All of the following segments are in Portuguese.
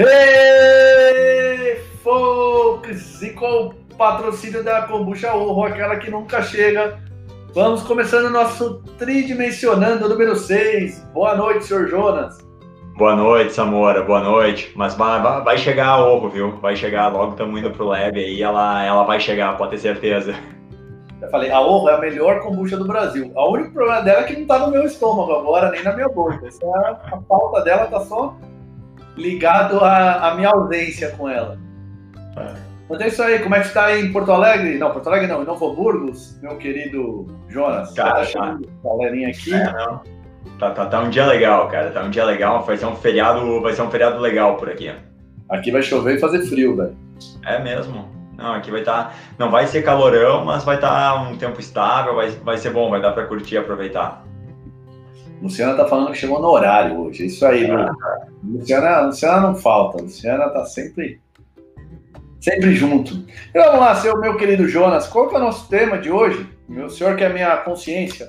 Hey, folks! E com o patrocínio da Kombucha Orro, aquela que nunca chega, vamos começando o nosso tridimensionando número 6. Boa noite, senhor Jonas. Boa noite, Samora, boa noite. Mas vai, vai chegar a ovo, viu? Vai chegar, logo estamos indo pro lab aí, ela, ela vai chegar, pode ter certeza. Eu falei, a Orro é a melhor kombucha do Brasil. O único problema dela é que não tá no meu estômago agora, nem na minha boca. Essa, é a falta dela tá só ligado à, à minha ausência com ela. É. Mas é isso aí, como é que está em Porto Alegre? Não, Porto Alegre não, em Novo Burgos, meu querido Jonas. Cara, tá, tá. galerinha aqui. É, não. Tá, tá, tá um dia legal, cara. Tá um dia legal. Vai ser um feriado, vai ser um feriado legal por aqui. Aqui vai chover e fazer frio, velho. É mesmo. Não, aqui vai estar. Tá, não vai ser calorão, mas vai estar tá um tempo estável, vai, vai ser bom, vai dar para curtir e aproveitar. Luciana tá falando que chegou no horário hoje. É isso aí, é. Luciana, Luciana não falta. Luciana tá sempre sempre junto. Então, vamos lá, seu meu querido Jonas, qual que é o nosso tema de hoje? Meu senhor que é a minha consciência.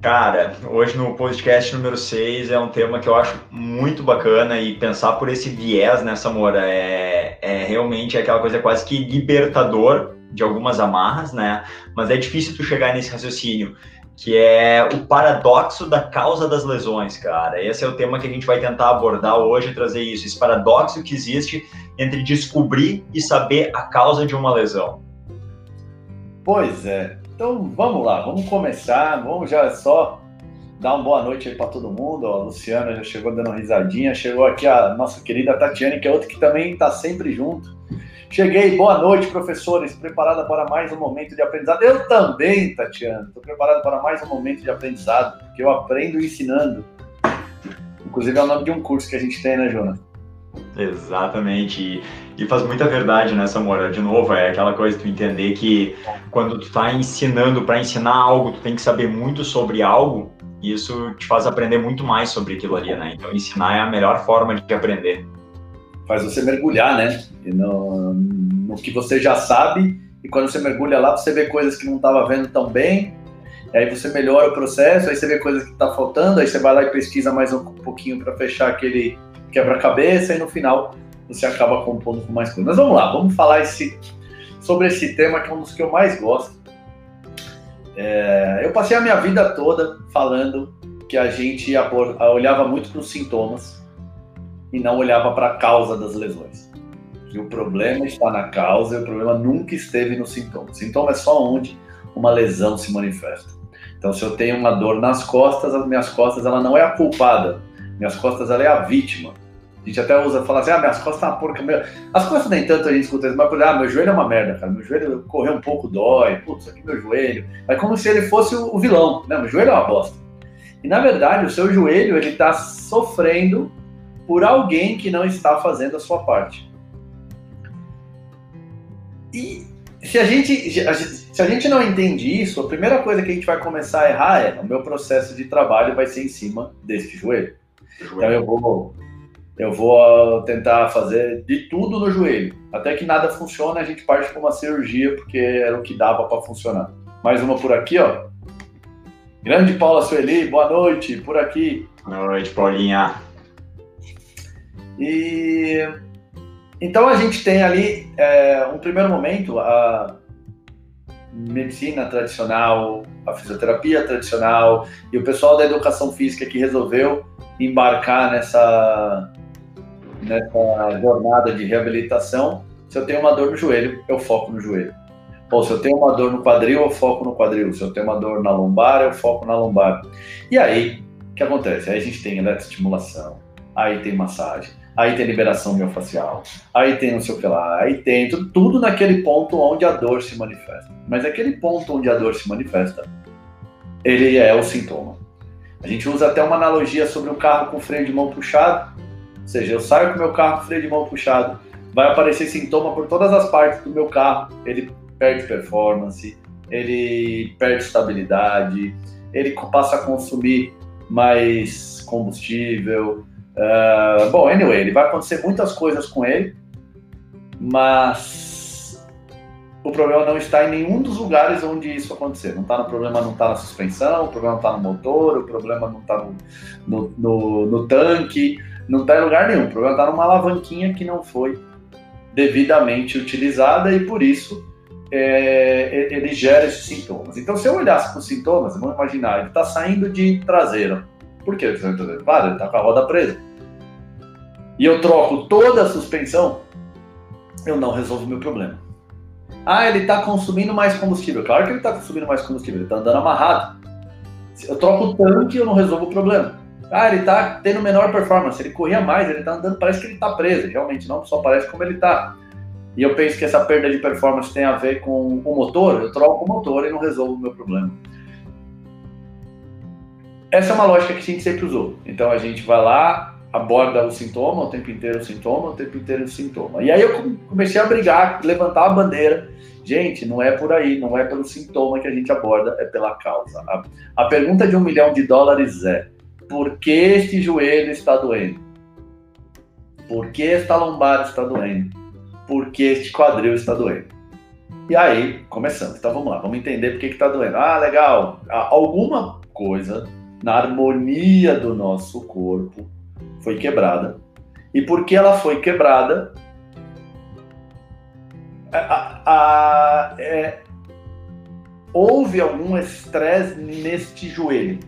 Cara, hoje no podcast número 6 é um tema que eu acho muito bacana e pensar por esse viés nessa né, Moura é, é realmente aquela coisa quase que libertador de algumas amarras, né? Mas é difícil tu chegar nesse raciocínio que é o paradoxo da causa das lesões, cara. Esse é o tema que a gente vai tentar abordar hoje, trazer isso, esse paradoxo que existe entre descobrir e saber a causa de uma lesão. Pois é. Então vamos lá, vamos começar, vamos já só dar uma boa noite aí para todo mundo. A Luciana já chegou dando risadinha, chegou aqui a nossa querida Tatiane, que é outra que também está sempre junto. Cheguei, boa noite, professores. Preparada para mais um momento de aprendizado? Eu também, Tatiana. Estou preparado para mais um momento de aprendizado, porque eu aprendo ensinando. Inclusive é o nome de um curso que a gente tem, né, Jonas? Exatamente. E, faz muita verdade nessa né, mora. De novo, é aquela coisa de tu entender que quando tu está ensinando para ensinar algo, tu tem que saber muito sobre algo. E isso te faz aprender muito mais sobre aquilo ali, né? Então, ensinar é a melhor forma de aprender faz você mergulhar, né? No, no, que você já sabe, e quando você mergulha lá, você vê coisas que não estava vendo tão bem, aí você melhora o processo, aí você vê coisas que está faltando, aí você vai lá e pesquisa mais um pouquinho para fechar aquele quebra-cabeça, e no final você acaba compondo com mais coisas. Mas vamos lá, vamos falar esse, sobre esse tema que é um dos que eu mais gosto. É, eu passei a minha vida toda falando que a gente olhava muito para os sintomas e não olhava para a causa das lesões. Que o problema está na causa e o problema nunca esteve no sintoma. O sintoma é só onde uma lesão se manifesta. Então, se eu tenho uma dor nas costas, as minhas costas ela não é a culpada, minhas costas ela é a vítima. A gente até usa, fala assim, ah, minhas costas tá uma porca. As costas nem tanto a gente escuta isso, mas ah, meu joelho é uma merda, cara. Meu joelho correr um pouco dói, putz, aqui meu joelho. É como se ele fosse o vilão, né? Meu joelho é uma bosta. E na verdade, o seu joelho, ele está sofrendo por alguém que não está fazendo a sua parte. E se a gente, se a gente não entende isso, a primeira coisa que a gente vai começar a errar é o meu processo de trabalho vai ser em cima deste joelho. joelho. Então eu vou, eu vou tentar fazer de tudo no joelho. Até que nada funciona, a gente parte para uma cirurgia, porque era o que dava para funcionar. Mais uma por aqui, ó. Grande Paula Sueli, boa noite, por aqui. Boa noite, Paulinha. E então a gente tem ali é, um primeiro momento a medicina tradicional, a fisioterapia tradicional e o pessoal da educação física que resolveu embarcar nessa nessa jornada de reabilitação. Se eu tenho uma dor no joelho, eu foco no joelho. Ou se eu tenho uma dor no quadril, eu foco no quadril. Se eu tenho uma dor na lombar, eu foco na lombar. E aí, o que acontece? Aí a gente tem eletroestimulação, aí tem massagem, aí tem liberação miofascial, aí tem não sei o que lá, aí tem tudo, tudo naquele ponto onde a dor se manifesta. Mas aquele ponto onde a dor se manifesta, ele é o sintoma. A gente usa até uma analogia sobre o carro com freio de mão puxado, ou seja, eu saio com meu carro com freio de mão puxado, vai aparecer sintoma por todas as partes do meu carro, ele perde performance, ele perde estabilidade, ele passa a consumir mais combustível, Uh, bom, anyway, ele vai acontecer muitas coisas com ele, mas o problema não está em nenhum dos lugares onde isso acontecer. Não está no problema, não está na suspensão, o problema está no motor, o problema não está no, no, no, no, tanque, não está em lugar nenhum. O problema está numa alavanquinha que não foi devidamente utilizada e por isso é, ele gera esses sintomas. Então, se eu olhasse para os sintomas, vamos imaginar, ele está saindo de traseiro. Por traseiro? Claro, ele está com a roda presa. E eu troco toda a suspensão, eu não resolvo o meu problema. Ah, ele está consumindo mais combustível. Claro que ele está consumindo mais combustível, ele está andando amarrado. Eu troco o tanque, eu não resolvo o problema. Ah, ele está tendo menor performance, ele corria mais, ele está andando, parece que ele está preso. Realmente não só parece como ele está. E eu penso que essa perda de performance tem a ver com o motor, eu troco o motor e não resolvo o meu problema. Essa é uma lógica que a gente sempre usou. Então a gente vai lá, aborda o sintoma, o tempo inteiro o sintoma, o tempo inteiro o sintoma. E aí eu comecei a brigar, levantar a bandeira. Gente, não é por aí, não é pelo sintoma que a gente aborda, é pela causa. A, a pergunta de um milhão de dólares é: por que este joelho está doendo? Por que esta lombar está doendo? porque este quadril está doendo. E aí, começamos. Então vamos lá, vamos entender por que está doendo. Ah, legal. Alguma coisa na harmonia do nosso corpo foi quebrada. E porque ela foi quebrada, a, a, é, houve algum estresse neste joelho.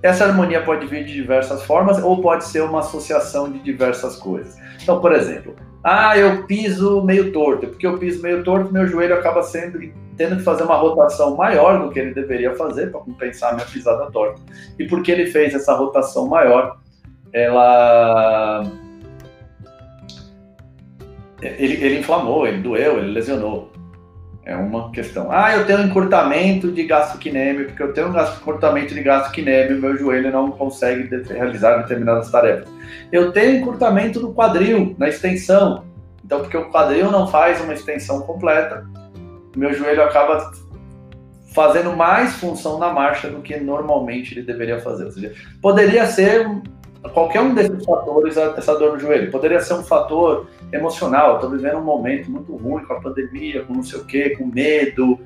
Essa harmonia pode vir de diversas formas ou pode ser uma associação de diversas coisas. Então, por exemplo, ah, eu piso meio torto. Porque eu piso meio torto, meu joelho acaba sendo tendo que fazer uma rotação maior do que ele deveria fazer para compensar a minha pisada torta. E porque ele fez essa rotação maior, ela ele, ele inflamou, ele doeu, ele lesionou. É uma questão. Ah, eu tenho encurtamento de gastrocnêmio, porque eu tenho um encurtamento de gastrocnêmio, meu joelho não consegue realizar determinadas tarefas. Eu tenho encurtamento no quadril, na extensão. Então, porque o quadril não faz uma extensão completa, meu joelho acaba fazendo mais função na marcha do que normalmente ele deveria fazer. Ou seja, poderia ser qualquer um desses fatores essa dor no joelho. Poderia ser um fator emocional. Estou vivendo um momento muito ruim com a pandemia, com não sei o quê, com medo.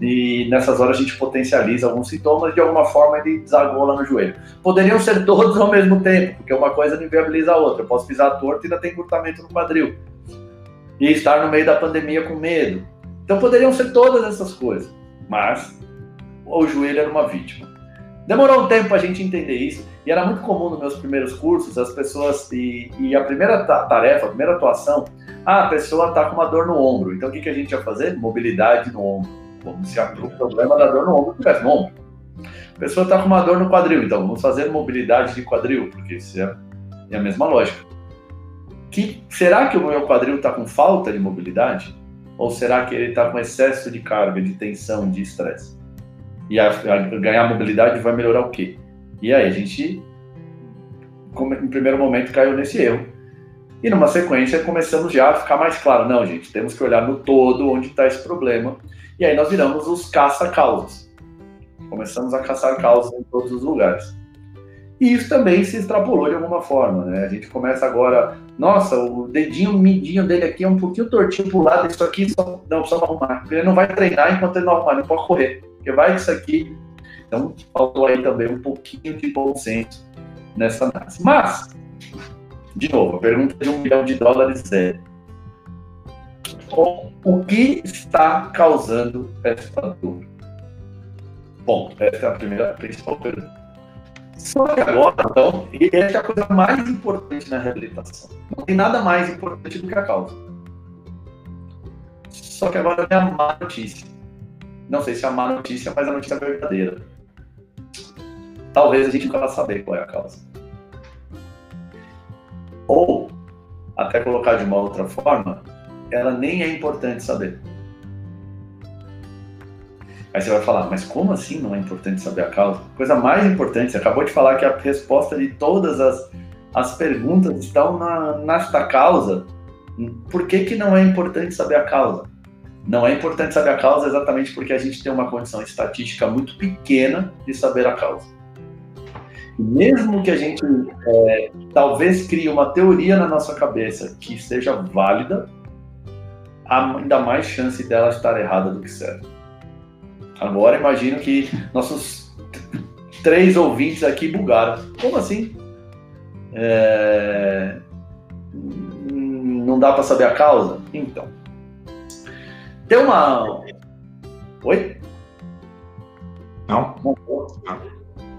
E nessas horas a gente potencializa alguns sintomas, de alguma forma ele desagou lá no joelho. Poderiam ser todos ao mesmo tempo, porque uma coisa não inviabiliza a outra. Eu posso pisar torto e ainda tem encurtamento no quadril. E estar no meio da pandemia com medo. Então poderiam ser todas essas coisas. Mas o joelho era uma vítima. Demorou um tempo a gente entender isso. E era muito comum nos meus primeiros cursos as pessoas. E, e a primeira tarefa, a primeira atuação, ah, a pessoa está com uma dor no ombro. Então o que, que a gente ia fazer? Mobilidade no ombro. Como se o problema da dor no ombro tivesse no ombro. A pessoa está com uma dor no quadril, então vamos fazer mobilidade de quadril, porque isso é, é a mesma lógica. Que, será que o meu quadril está com falta de mobilidade? Ou será que ele está com excesso de carga, de tensão, de estresse? E a, a ganhar mobilidade vai melhorar o quê? E aí a gente, em primeiro momento, caiu nesse erro. E numa sequência começamos já a ficar mais claro, não, gente, temos que olhar no todo onde está esse problema. E aí nós viramos os caça-causas. Começamos a caçar causas em todos os lugares. E isso também se extrapolou de alguma forma, né? A gente começa agora, nossa, o dedinho midinho dele aqui é um pouquinho tortinho pro lado, isso aqui só, não precisa arrumar. Ele não vai treinar enquanto ele não arrumar, não pode correr. Porque vai isso aqui então, faltou aí também um pouquinho de bom senso nessa análise. Mas, de novo, a pergunta de um milhão de dólares é: o que está causando essa dor? Bom, essa é a primeira a principal pergunta. Só que agora, então, e essa é a coisa mais importante na reabilitação. Não tem nada mais importante do que a causa. Só que agora vem a má notícia. Não sei se é a má notícia, mas a notícia é verdadeira talvez a gente nunca vá saber qual é a causa. Ou, até colocar de uma outra forma, ela nem é importante saber. Aí você vai falar, mas como assim não é importante saber a causa? Coisa mais importante, você acabou de falar que a resposta de todas as, as perguntas estão na, nesta causa. Por que, que não é importante saber a causa? Não é importante saber a causa exatamente porque a gente tem uma condição estatística muito pequena de saber a causa mesmo que a gente é, talvez crie uma teoria na nossa cabeça que seja válida, há ainda mais chance dela estar errada do que certa. Agora imagino que nossos três ouvintes aqui bugaram. Como assim? É... Não dá para saber a causa? Então. Tem uma. Oi? Não?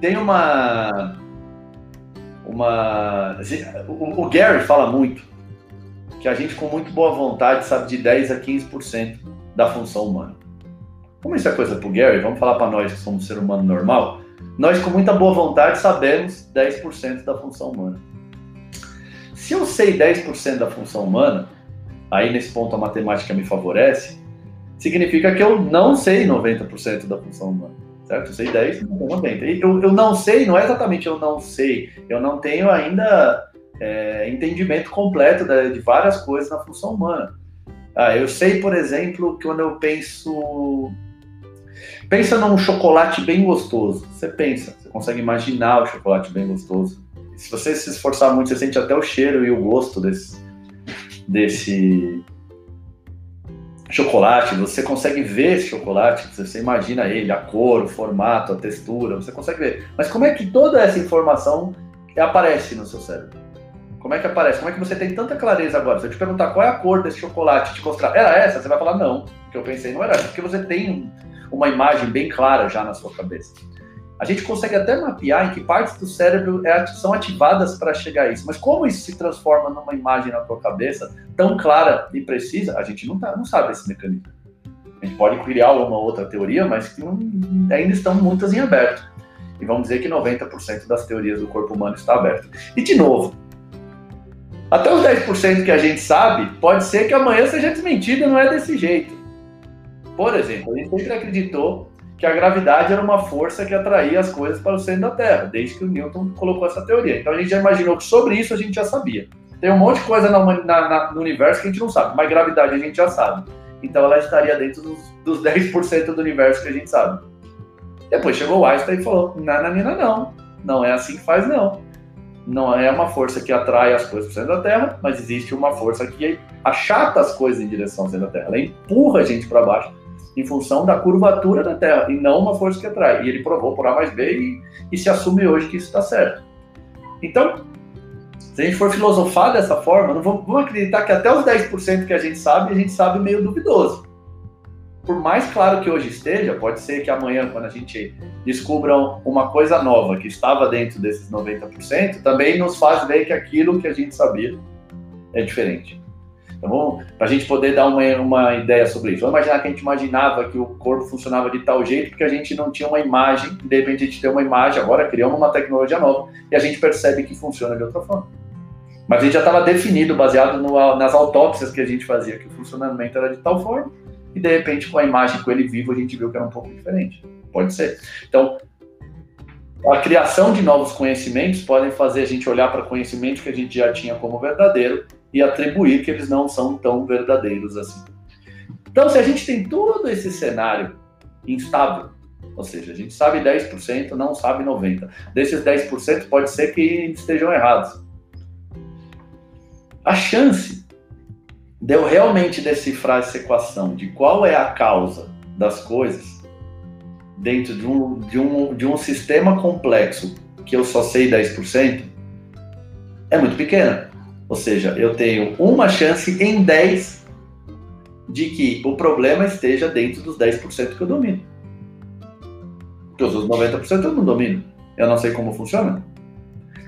Tem uma. Uma. O Gary fala muito que a gente, com muito boa vontade, sabe de 10 a 15% da função humana. Como isso é coisa pro Gary, vamos falar para nós que somos ser humano normal. Nós, com muita boa vontade, sabemos 10% da função humana. Se eu sei 10% da função humana, aí nesse ponto a matemática me favorece, significa que eu não sei 90% da função humana. Certo? Eu sei 10, não tenho 90. Eu, eu não sei, não é exatamente eu não sei, eu não tenho ainda é, entendimento completo de, de, várias coisas na função humana. Ah, eu sei, por exemplo, que quando eu penso. Pensa num chocolate bem gostoso. Você pensa, você consegue imaginar o chocolate bem gostoso. Se você se esforçar muito, você sente até o cheiro e o gosto desse, desse chocolate. Você consegue ver esse chocolate, você imagina ele, a cor, o formato, a textura, você consegue ver. Mas como é que toda essa informação aparece no seu cérebro? Como é que aparece? Como é que você tem tanta clareza agora? Se eu te perguntar qual é a cor desse chocolate, te mostrar, era essa? Você vai falar, não. Que eu pensei não era essa, porque você tem uma imagem bem clara já na sua cabeça. A gente consegue até mapear em que partes do cérebro é são ativadas para chegar a isso. Mas como isso se transforma numa imagem na tua cabeça tão clara e precisa, a gente não, tá, não sabe esse mecanismo. A gente pode criar uma outra teoria, mas que não, ainda estão muitas em aberto. E vamos dizer que 90% das teorias do corpo humano está aberto. E de novo, até os 10% que a gente sabe, pode ser que amanhã seja desmentido, não é desse jeito. Por exemplo, a gente sempre acreditou que a gravidade era uma força que atraía as coisas para o centro da Terra, desde que o Newton colocou essa teoria. Então a gente já imaginou que sobre isso a gente já sabia. Tem um monte de coisa na, na, no universo que a gente não sabe, mas gravidade a gente já sabe. Então ela estaria dentro dos, dos 10% do universo que a gente sabe. Depois chegou o Einstein e falou: nananina, não, não é assim que faz, não não é uma força que atrai as coisas para o centro da Terra, mas existe uma força que achata as coisas em direção ao centro da Terra. Ela empurra a gente para baixo em função da curvatura da Terra e não uma força que atrai. E ele provou por A mais B e, e se assume hoje que isso está certo. Então, se a gente for filosofar dessa forma, não vamos, vamos acreditar que até os 10% que a gente sabe, a gente sabe meio duvidoso por mais claro que hoje esteja, pode ser que amanhã, quando a gente descubra uma coisa nova que estava dentro desses 90%, também nos faz ver que aquilo que a gente sabia é diferente. Então, para a gente poder dar uma, uma ideia sobre isso, vamos imaginar que a gente imaginava que o corpo funcionava de tal jeito porque a gente não tinha uma imagem, de repente a gente tem uma imagem, agora criamos uma tecnologia nova e a gente percebe que funciona de outra forma. Mas a gente já estava definido, baseado no, nas autópsias que a gente fazia, que o funcionamento era de tal forma e de repente com a imagem com ele vivo a gente viu que era um pouco diferente. Pode ser. Então, a criação de novos conhecimentos podem fazer a gente olhar para conhecimentos que a gente já tinha como verdadeiro e atribuir que eles não são tão verdadeiros assim. Então, se a gente tem todo esse cenário instável, ou seja, a gente sabe 10%, não sabe 90%. Desses 10% pode ser que estejam errados. A chance de eu realmente decifrar essa equação de qual é a causa das coisas dentro de um, de um, de um sistema complexo que eu só sei 10%, é muito pequena. Ou seja, eu tenho uma chance em 10 de que o problema esteja dentro dos 10% que eu domino. Porque os outros 90% eu não domino. Eu não sei como funciona.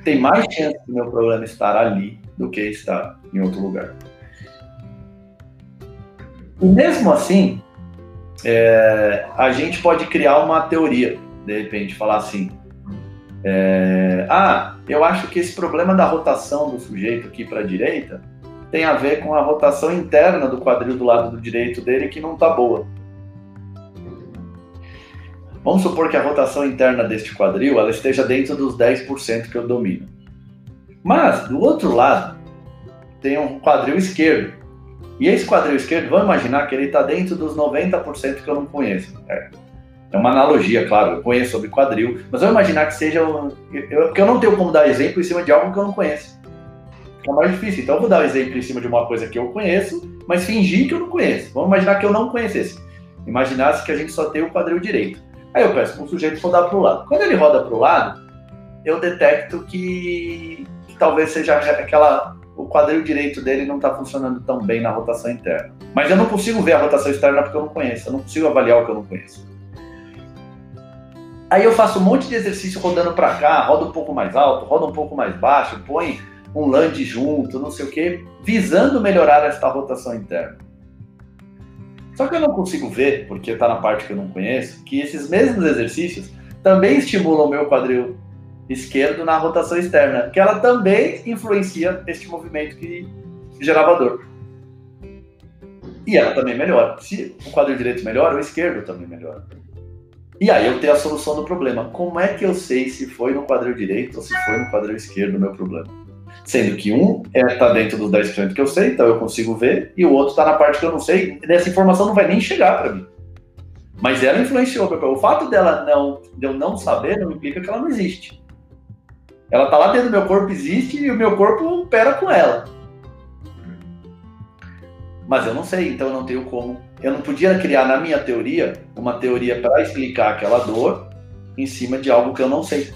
Tem mais chance do meu problema estar ali do que estar em outro lugar. E mesmo assim, é, a gente pode criar uma teoria, de repente, falar assim: é, ah, eu acho que esse problema da rotação do sujeito aqui para a direita tem a ver com a rotação interna do quadril do lado do direito dele que não está boa. Vamos supor que a rotação interna deste quadril ela esteja dentro dos 10% que eu domino. Mas, do outro lado, tem um quadril esquerdo e esse quadril esquerdo, vamos imaginar que ele está dentro dos 90% que eu não conheço. É uma analogia, claro, eu conheço sobre quadril, mas vamos imaginar que seja. Eu, porque eu não tenho como dar exemplo em cima de algo que eu não conheço. É mais difícil. Então eu vou dar um exemplo em cima de uma coisa que eu conheço, mas fingir que eu não conheço. Vamos imaginar que eu não conhecesse. Imaginasse que a gente só tem o quadril direito. Aí eu peço para o sujeito rodar para o lado. Quando ele roda para o lado, eu detecto que talvez seja aquela o quadril direito dele não está funcionando tão bem na rotação interna. Mas eu não consigo ver a rotação externa porque eu não conheço, eu não consigo avaliar o que eu não conheço. Aí eu faço um monte de exercício rodando para cá, roda um pouco mais alto, roda um pouco mais baixo, põe um land junto, não sei o quê, visando melhorar esta rotação interna. Só que eu não consigo ver, porque está na parte que eu não conheço, que esses mesmos exercícios também estimulam o meu quadril esquerdo na rotação externa, que ela também influencia este movimento que gerava dor. E ela também melhora. Se o quadril direito melhora, o esquerdo também melhora. E aí eu tenho a solução do problema. Como é que eu sei se foi no quadril direito ou se foi no quadril esquerdo o meu problema? Sendo que um está é, tá dentro dos 10% que eu sei, então eu consigo ver, e o outro está na parte que eu não sei, e essa informação não vai nem chegar para mim. Mas ela influenciou, o fato dela não, de eu não saber não implica que ela não existe. Ela está lá dentro do meu corpo, existe, e o meu corpo opera com ela. Mas eu não sei, então eu não tenho como. Eu não podia criar na minha teoria uma teoria para explicar aquela dor em cima de algo que eu não sei.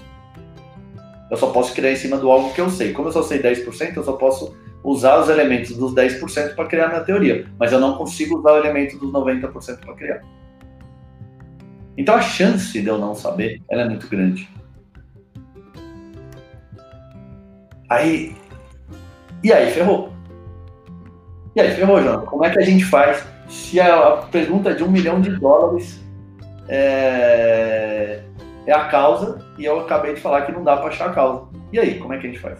Eu só posso criar em cima do algo que eu sei. Como eu só sei 10%, eu só posso usar os elementos dos 10% para criar minha teoria. Mas eu não consigo usar o elemento dos 90% para criar. Então a chance de eu não saber, ela é muito grande. Aí. E aí ferrou. E aí ferrou, João. Como é que a gente faz se a, pergunta de um milhão de dólares é, é a causa e eu acabei de falar que não dá para achar a causa? E aí, como é que a gente faz?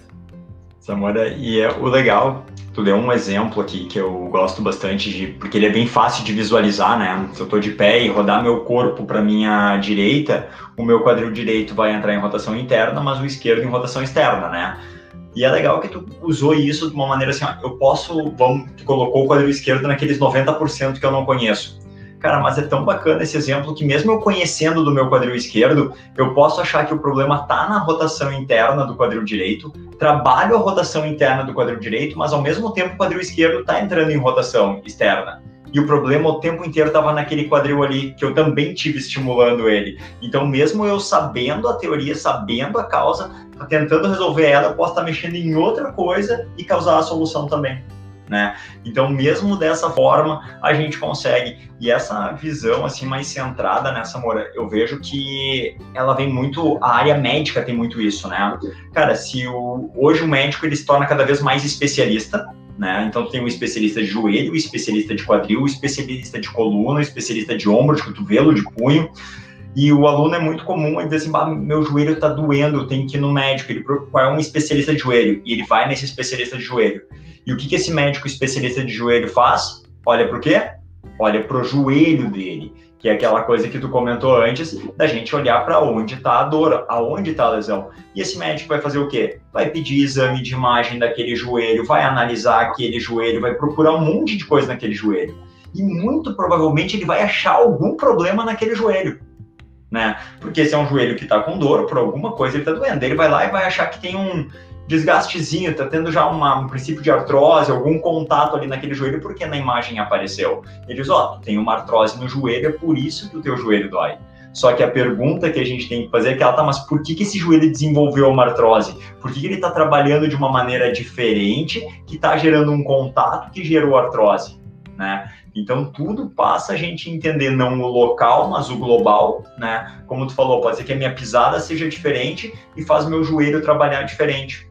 Samora, e é o legal, tu deu um exemplo aqui que eu gosto bastante de, porque ele é bem fácil de visualizar, né? Se eu tô de pé e rodar meu corpo para minha direita, o meu quadril direito vai entrar em rotação interna, mas o esquerdo em rotação externa, né? E é legal que tu usou isso de uma maneira assim, ó, eu posso, vamos, tu colocou o quadril esquerdo naqueles 90% que eu não conheço. Cara, mas é tão bacana esse exemplo que mesmo eu conhecendo do meu quadril esquerdo, eu posso achar que o problema está na rotação interna do quadril direito, trabalho a rotação interna do quadril direito, mas ao mesmo tempo o quadril esquerdo está entrando em rotação externa e o problema o tempo inteiro estava naquele quadril ali, que eu também tive estimulando ele. Então, mesmo eu sabendo a teoria, sabendo a causa, tentando resolver ela, eu posso estar mexendo em outra coisa e causar a solução também. Né? Então, mesmo dessa forma, a gente consegue. E essa visão assim mais centrada nessa mora, eu vejo que ela vem muito a área médica tem muito isso, né? Cara, se o, hoje o médico ele se torna cada vez mais especialista, né? Então tem um especialista de joelho, um especialista de quadril, um especialista de coluna, um especialista de ombro, de cotovelo, de punho. E o aluno é muito comum ele dizer assim, meu joelho está doendo, eu tenho que ir no médico. Ele procura um especialista de joelho e ele vai nesse especialista de joelho. E o que, que esse médico especialista de joelho faz? Olha para o quê? Olha para o joelho dele que é aquela coisa que tu comentou antes, da gente olhar para onde está a dor, aonde está a lesão. E esse médico vai fazer o quê? Vai pedir exame de imagem daquele joelho, vai analisar aquele joelho, vai procurar um monte de coisa naquele joelho. E muito provavelmente ele vai achar algum problema naquele joelho. Né? Porque se é um joelho que está com dor, por alguma coisa ele está doendo. Ele vai lá e vai achar que tem um, desgastezinho, tá tendo já uma, um princípio de artrose, algum contato ali naquele joelho, porque na imagem apareceu. Ele diz, ó, oh, tem uma artrose no joelho, é por isso que o teu joelho dói. Só que a pergunta que a gente tem que fazer é que ela tá, mas por que, que esse joelho desenvolveu uma artrose? Por que, que ele está trabalhando de uma maneira diferente que está gerando um contato que gerou artrose? Né? Então tudo passa a gente entender não o local, mas o global, né? Como tu falou, pode ser que a minha pisada seja diferente e faz meu joelho trabalhar diferente.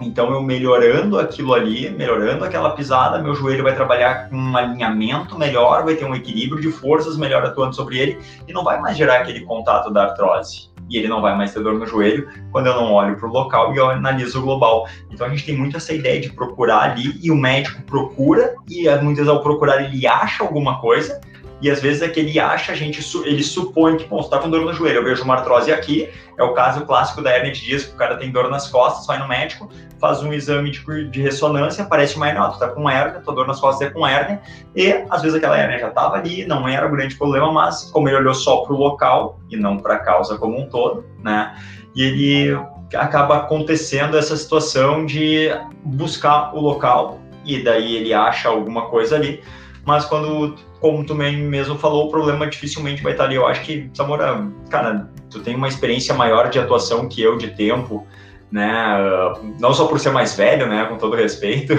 Então, eu melhorando aquilo ali, melhorando aquela pisada, meu joelho vai trabalhar com um alinhamento melhor, vai ter um equilíbrio de forças melhor atuando sobre ele e não vai mais gerar aquele contato da artrose. E ele não vai mais ter dor no joelho quando eu não olho para o local e eu analiso o global. Então a gente tem muito essa ideia de procurar ali e o médico procura e muitas vezes ao procurar ele acha alguma coisa, e às vezes é que ele acha, a gente, ele supõe que, bom, você tá com dor no joelho, eu vejo uma artrose aqui, é o caso clássico da hernia de disco, o cara tem dor nas costas, vai no médico, faz um exame de, de ressonância, aparece uma hernia, tu tá com hernia, tua dor nas costas é com hernia, e às vezes aquela hernia já tava ali, não era o grande problema, mas como ele olhou só pro local e não para a causa como um todo, né, e ele acaba acontecendo essa situação de buscar o local, e daí ele acha alguma coisa ali, mas quando, como tu mesmo falou, o problema dificilmente vai estar ali. Eu acho que, Samora, cara, tu tem uma experiência maior de atuação que eu, de tempo. né? Não só por ser mais velho, né? Com todo respeito,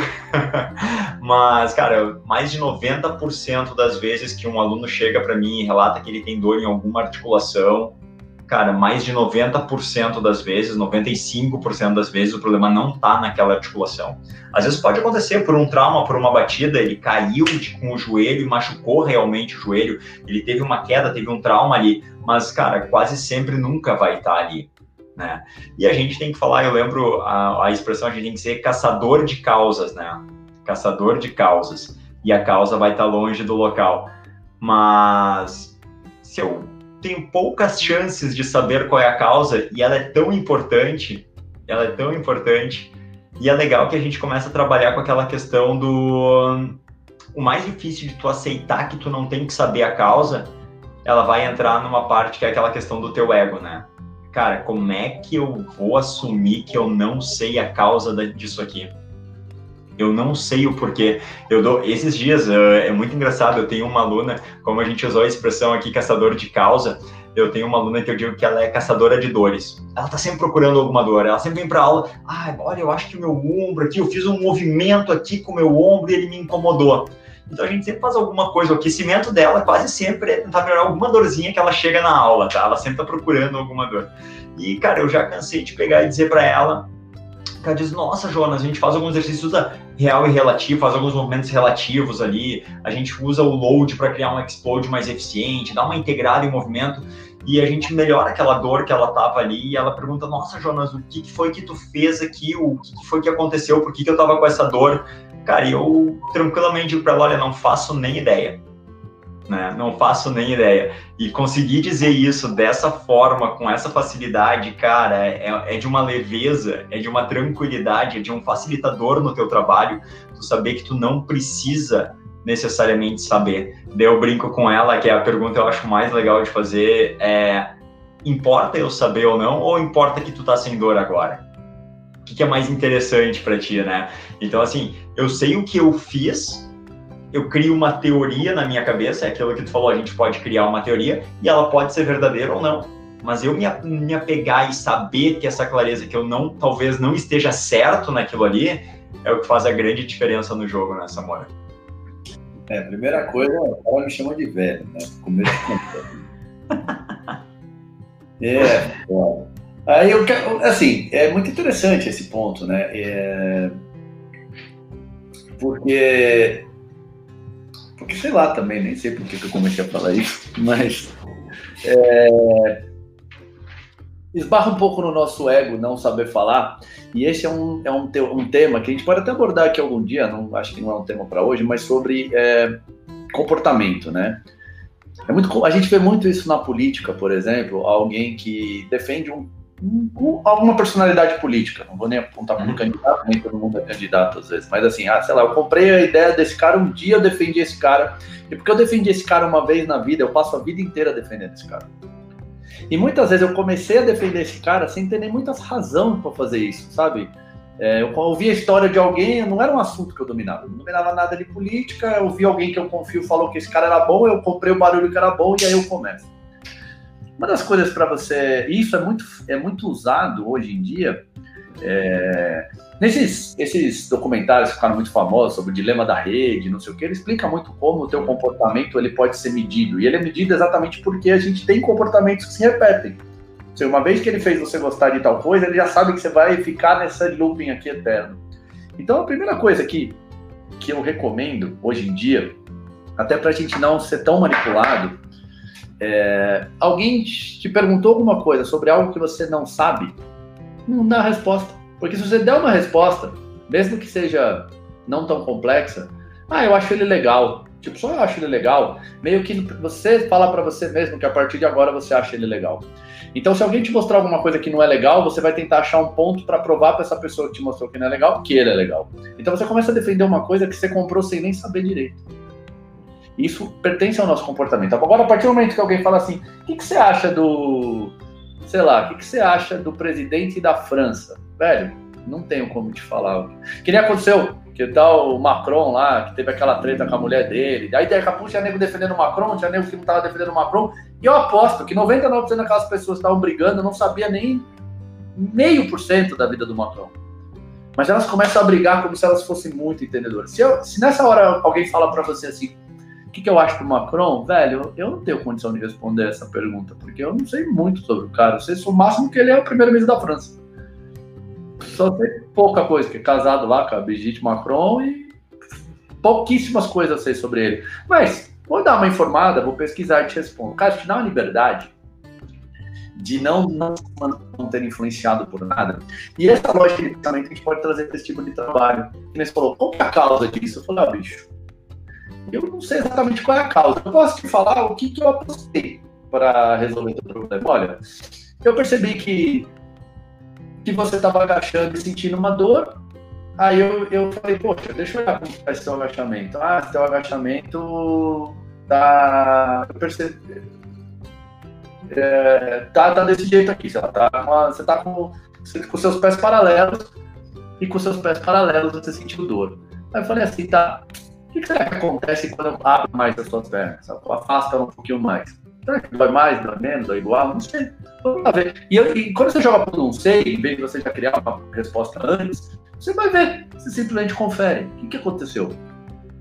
mas, cara, mais de 90% das vezes que um aluno chega para mim e relata que ele tem dor em alguma articulação, cara, mais de 90% das vezes, 95% das vezes, o problema não está naquela articulação. Às vezes pode acontecer por um trauma, por uma batida, ele caiu de, com o joelho e machucou realmente o joelho, ele teve uma queda, teve um trauma ali, mas, cara, quase sempre nunca vai estar tá ali. Né? E a gente tem que falar, eu lembro a, a expressão, a gente tem que ser caçador de causas, né? Caçador de causas. E a causa vai estar tá longe do local. Mas se eu tenho poucas chances de saber qual é a causa e ela é tão importante, ela é tão importante, e é legal que a gente começa a trabalhar com aquela questão do o mais difícil de tu aceitar que tu não tem que saber a causa, ela vai entrar numa parte que é aquela questão do teu ego, né? Cara, como é que eu vou assumir que eu não sei a causa disso aqui? Eu não sei o porquê. Eu dou esses dias uh, é muito engraçado. Eu tenho uma aluna, como a gente usou a expressão aqui, caçador de causa. Eu tenho uma aluna que eu digo que ela é caçadora de dores. Ela tá sempre procurando alguma dor. Ela sempre vem para aula. Ah, olha, eu acho que o meu ombro aqui, eu fiz um movimento aqui com o meu ombro e ele me incomodou. Então a gente sempre faz alguma coisa. O aquecimento dela quase sempre é tentar melhorar alguma dorzinha que ela chega na aula, tá? Ela sempre tá procurando alguma dor. E, cara, eu já cansei de pegar e dizer para ela cara diz, nossa, Jonas, a gente faz alguns exercícios, real e relativo, faz alguns movimentos relativos ali, a gente usa o load para criar um explode mais eficiente, dá uma integrada em movimento e a gente melhora aquela dor que ela tava ali e ela pergunta, nossa, Jonas, o que, foi que tu fez aqui? O que, foi que aconteceu? Por que, que eu tava com essa dor? Cara, eu tranquilamente digo para ela, olha, não faço nem ideia né? Não faço nem ideia. E conseguir dizer isso dessa forma, com essa facilidade, cara, é, é, de uma leveza, é de uma tranquilidade, é de um facilitador no teu trabalho, tu saber que tu não precisa necessariamente saber. Daí eu brinco com ela, que é a pergunta eu acho mais legal de fazer, é importa eu saber ou não, ou importa que tu tá sem dor agora? O que, que é mais interessante para ti, né? Então, assim, eu sei o que eu fiz, eu crio uma teoria na minha cabeça, é aquilo que tu falou, a gente pode criar uma teoria e ela pode ser verdadeira ou não. Mas eu me, me apegar e saber que essa clareza, que eu não, talvez não esteja certo naquilo ali, é o que faz a grande diferença no jogo, né, Samora? É, a primeira coisa, ela me chama de velho, né? Começo É, Aí eu quero, assim, é muito interessante esse ponto, né? É, porque porque sei lá também, nem sei por que eu comecei a falar isso, mas é, esbarra um pouco no nosso ego não saber falar. E esse é um, é um, um tema que a gente pode até abordar aqui algum dia, não acho que não é um tema para hoje, mas sobre é, comportamento, né? É muito, a gente vê muito isso na política, por exemplo, alguém que defende um alguma personalidade política. Não vou nem apontar como uhum. candidato, nem todo mundo é candidato às vezes. Mas assim, ah, sei lá, eu comprei a ideia desse cara, um dia eu defendi esse cara. E porque eu defendi esse cara uma vez na vida, eu passo a vida inteira defendendo esse cara. E muitas vezes eu comecei a defender esse cara sem ter nem muitas razões para fazer isso, sabe? É, eu ouvi a história de alguém, não era um assunto que eu dominava, eu não dominava nada de política, eu vi alguém que eu confio falou que esse cara era bom, eu comprei o barulho que era bom e aí eu começo. Uma das coisas para você, isso é muito, é muito usado hoje em dia, é, nesses esses documentários que ficaram muito famosos sobre o dilema da rede, não sei o que, ele explica muito como o teu comportamento ele pode ser medido. E ele é medido exatamente porque a gente tem comportamentos que se repetem. Se uma vez que ele fez você gostar de tal coisa, ele já sabe que você vai ficar nessa looping aqui eterno. Então a primeira coisa que, que eu recomendo hoje em dia, até para a gente não ser tão manipulado, é, alguém te perguntou alguma coisa sobre algo que você não sabe, não dá resposta. Porque se você der uma resposta, mesmo que seja não tão complexa, ah, eu acho ele legal. Tipo, só eu acho ele legal. Meio que você fala para você mesmo que a partir de agora você acha ele legal. Então, se alguém te mostrar alguma coisa que não é legal, você vai tentar achar um ponto para provar para essa pessoa que te mostrou que não é legal que ele é legal. Então, você começa a defender uma coisa que você comprou sem nem saber direito. Isso pertence ao nosso comportamento. Agora, a partir do momento que alguém fala assim, o que, que você acha do. Sei lá, o que, que você acha do presidente da França? Velho, não tenho como te falar. Que nem aconteceu, que tal o Macron lá, que teve aquela treta com a mulher dele. Aí daqui a pouco tinha nego defendendo o Macron, tinha nego que não estava defendendo o Macron. E eu aposto que 99% daquelas pessoas que estavam brigando não sabia nem meio por cento da vida do Macron. Mas elas começam a brigar como se elas fossem muito entendedoras. Se, eu, se nessa hora alguém fala para você assim, que, que, eu acho do Macron, velho, eu não tenho condição de responder essa pergunta, porque eu não sei muito sobre o cara. Eu sei o máximo que ele é o primeiro-ministro da França. Só sei pouca coisa, que é casado lá com a Brigitte Macron e pouquíssimas coisas sei sobre ele. Mas, vou dar uma informada, vou pesquisar e te respondo. Cara, te dá uma liberdade de não, não, não ter influenciado por nada. E essa lógica de pensamento a gente pode trazer para esse tipo de trabalho. E falou, qual é a causa disso? Eu falei, ah, bicho, eu não sei exatamente qual é a causa. Eu posso te falar o que, que eu apostei para resolver o problema. Olha, eu percebi que, que você estava agachando e sentindo uma dor. Aí eu, eu falei, poxa, deixa eu olhar como está seu agachamento. Ah, seu agachamento tá. Eu percebi é, tá, tá desse jeito aqui. Você tá com, tá com, seus pés paralelos e com seus pés paralelos você sentiu dor. Aí eu falei assim, tá, o que, acontece quando eu abro mais as suas pernas? Afasta um pouquinho mais. Será que dói mais, dói menos, dói igual? Não sei. Vamos ver. E, eu, e quando você joga por não sei, em vez de você já criar uma resposta antes, você vai ver. Você simplesmente confere. O que, que aconteceu?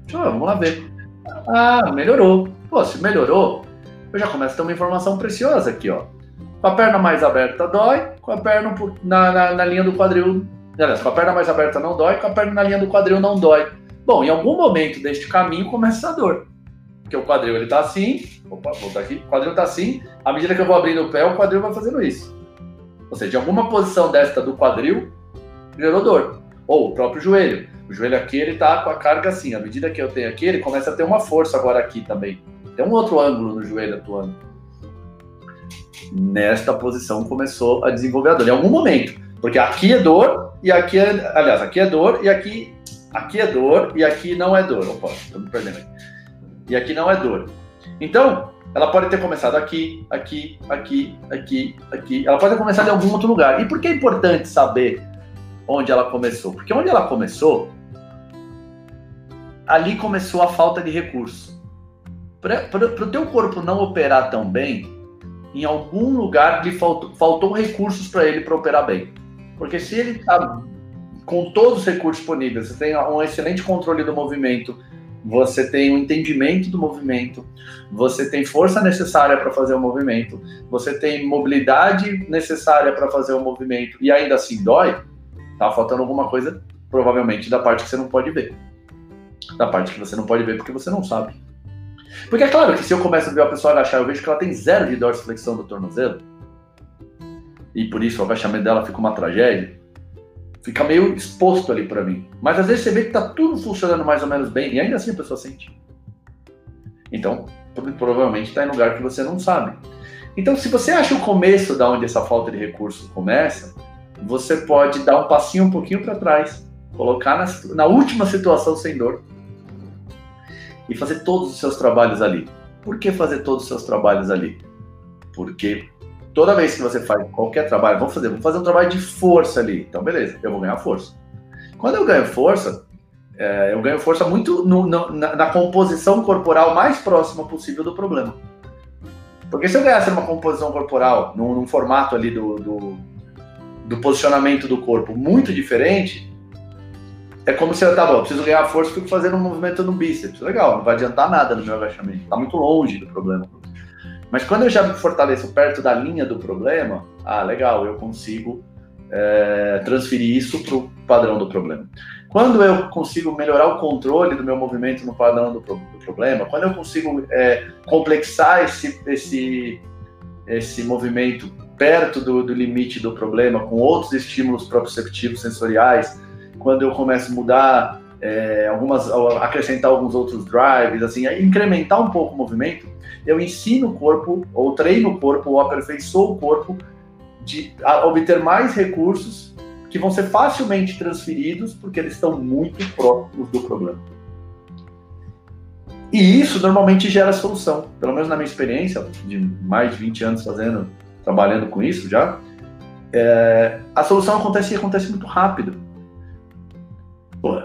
Deixa eu, vamos lá ver. Ah, melhorou. Pô, se melhorou, eu já começo a ter uma informação preciosa aqui, ó. Com a perna mais aberta dói, com a perna na, na, na linha do quadril. Aliás, com a perna mais aberta não dói, com a perna na linha do quadril não dói. Bom, em algum momento deste caminho começa a dor. Porque o quadril ele tá assim, opa, vou botar aqui, o quadril tá assim, à medida que eu vou abrindo o pé, o quadril vai fazendo isso. Ou seja, alguma posição desta do quadril, gerou dor. Ou o próprio joelho. O joelho aqui, ele tá com a carga assim, à medida que eu tenho aqui, ele começa a ter uma força agora aqui também. Tem um outro ângulo no joelho atuando. Nesta posição começou a desenvolver a dor. Em algum momento. Porque aqui é dor e aqui é. Aliás, aqui é dor e aqui. Aqui é dor e aqui não é dor. Opa, estou me perdendo aqui. E aqui não é dor. Então, ela pode ter começado aqui, aqui, aqui, aqui, aqui. Ela pode ter começado em algum outro lugar. E por que é importante saber onde ela começou? Porque onde ela começou, ali começou a falta de recurso para o teu corpo não operar tão bem, em algum lugar lhe faltou, faltou recursos para ele para operar bem. Porque se ele está com todos os recursos disponíveis, você tem um excelente controle do movimento, você tem um entendimento do movimento, você tem força necessária para fazer o movimento, você tem mobilidade necessária para fazer o movimento e ainda assim dói, tá faltando alguma coisa, provavelmente da parte que você não pode ver. Da parte que você não pode ver porque você não sabe. Porque é claro que se eu começo a ver a pessoa agachar, eu vejo que ela tem zero de dorsiflexão do tornozelo, e por isso o agachamento dela fica uma tragédia, fica meio exposto ali para mim. Mas às vezes você vê que tá tudo funcionando mais ou menos bem, e ainda assim a pessoa sente. Então, provavelmente está em lugar que você não sabe. Então, se você acha o começo da onde essa falta de recurso começa, você pode dar um passinho um pouquinho para trás, colocar na, na última situação sem dor e fazer todos os seus trabalhos ali. Por que fazer todos os seus trabalhos ali? Porque toda vez que você faz qualquer trabalho, vamos fazer, vamos fazer um trabalho de força ali. Então, beleza, eu vou ganhar força. Quando eu ganho força, é, eu ganho força muito no, no, na, na, composição corporal mais próxima possível do problema. Porque se eu ganhasse uma composição corporal, num, num formato ali do, do, do posicionamento do corpo muito diferente, é como se eu, tá bom, preciso ganhar força, fico fazendo um movimento no bíceps. Legal, não vai adiantar nada no meu agachamento. Tá muito longe do problema. Mas quando eu já me fortaleço perto da linha do problema, ah, legal, eu consigo é, transferir isso para o padrão do problema. Quando eu consigo melhorar o controle do meu movimento no padrão do, do problema, quando eu consigo é, complexar esse, esse, esse movimento perto do, do limite do problema, com outros estímulos proprioceptivos sensoriais, quando eu começo a mudar é, algumas, acrescentar alguns outros drives, assim, incrementar um pouco o movimento, eu ensino o corpo, ou treino o corpo, ou aperfeiçoo o corpo de obter mais recursos que vão ser facilmente transferidos porque eles estão muito próximos do problema. E isso normalmente gera solução. Pelo menos na minha experiência, de mais de 20 anos fazendo, trabalhando com isso já, é, a solução acontece e acontece muito rápido.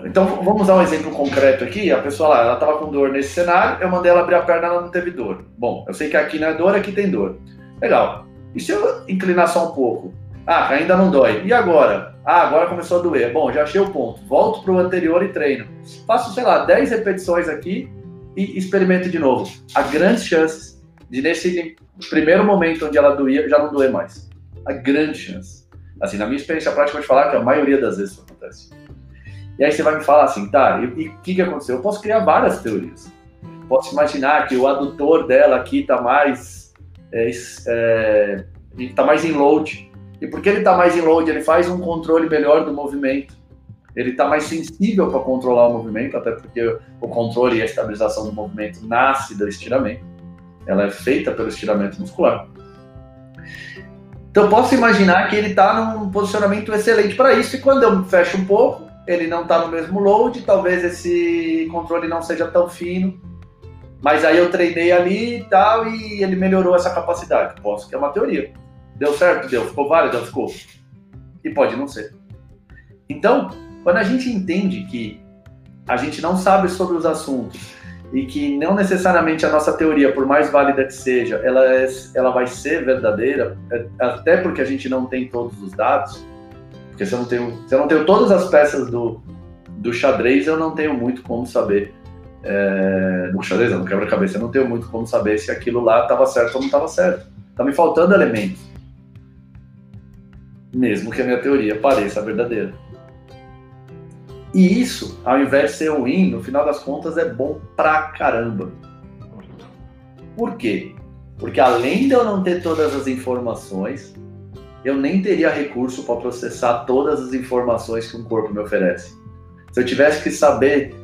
Então vamos dar um exemplo concreto aqui. A pessoa lá, ela estava com dor nesse cenário, eu mandei ela abrir a perna, ela não teve dor. Bom, eu sei que aqui não é dor, aqui tem dor. Legal. E se eu inclinar só um pouco Ah, ainda não dói. E agora? Ah, agora começou a doer. Bom, já achei o ponto. Volto para o anterior e treino. Faço, sei lá, 10 repetições aqui e experimento de novo. Há grandes chances de, nesse primeiro momento onde ela doía, já não doer mais. Há grandes chances. Assim, na minha experiência prática, eu vou te falar que a maioria das vezes isso acontece. E aí você vai me falar assim, tá, e o que, que aconteceu? Eu posso criar várias teorias. Posso imaginar que o adutor dela aqui está mais, é, é, tá mais em load e porque ele está mais em load, ele faz um controle melhor do movimento. Ele está mais sensível para controlar o movimento, até porque o controle e a estabilização do movimento nasce do estiramento. Ela é feita pelo estiramento muscular. Então, posso imaginar que ele está num posicionamento excelente para isso, e quando eu fecho um pouco, ele não está no mesmo load, talvez esse controle não seja tão fino, mas aí eu treinei ali e tal, e ele melhorou essa capacidade. Posso, que é uma teoria. Deu certo? Deu. Ficou válido? Ficou. E pode não ser. Então, quando a gente entende que a gente não sabe sobre os assuntos e que não necessariamente a nossa teoria, por mais válida que seja, ela, é, ela vai ser verdadeira, é, até porque a gente não tem todos os dados, porque se eu não tenho, se eu não tenho todas as peças do, do xadrez, eu não tenho muito como saber. É, do xadrez, não, quebra-cabeça, eu não tenho muito como saber se aquilo lá estava certo ou não estava certo. Está me faltando elementos mesmo que a minha teoria pareça verdadeira. E isso, ao invés de ser ruim, no final das contas é bom pra caramba. Por quê? Porque além de eu não ter todas as informações, eu nem teria recurso para processar todas as informações que um corpo me oferece. Se eu tivesse que saber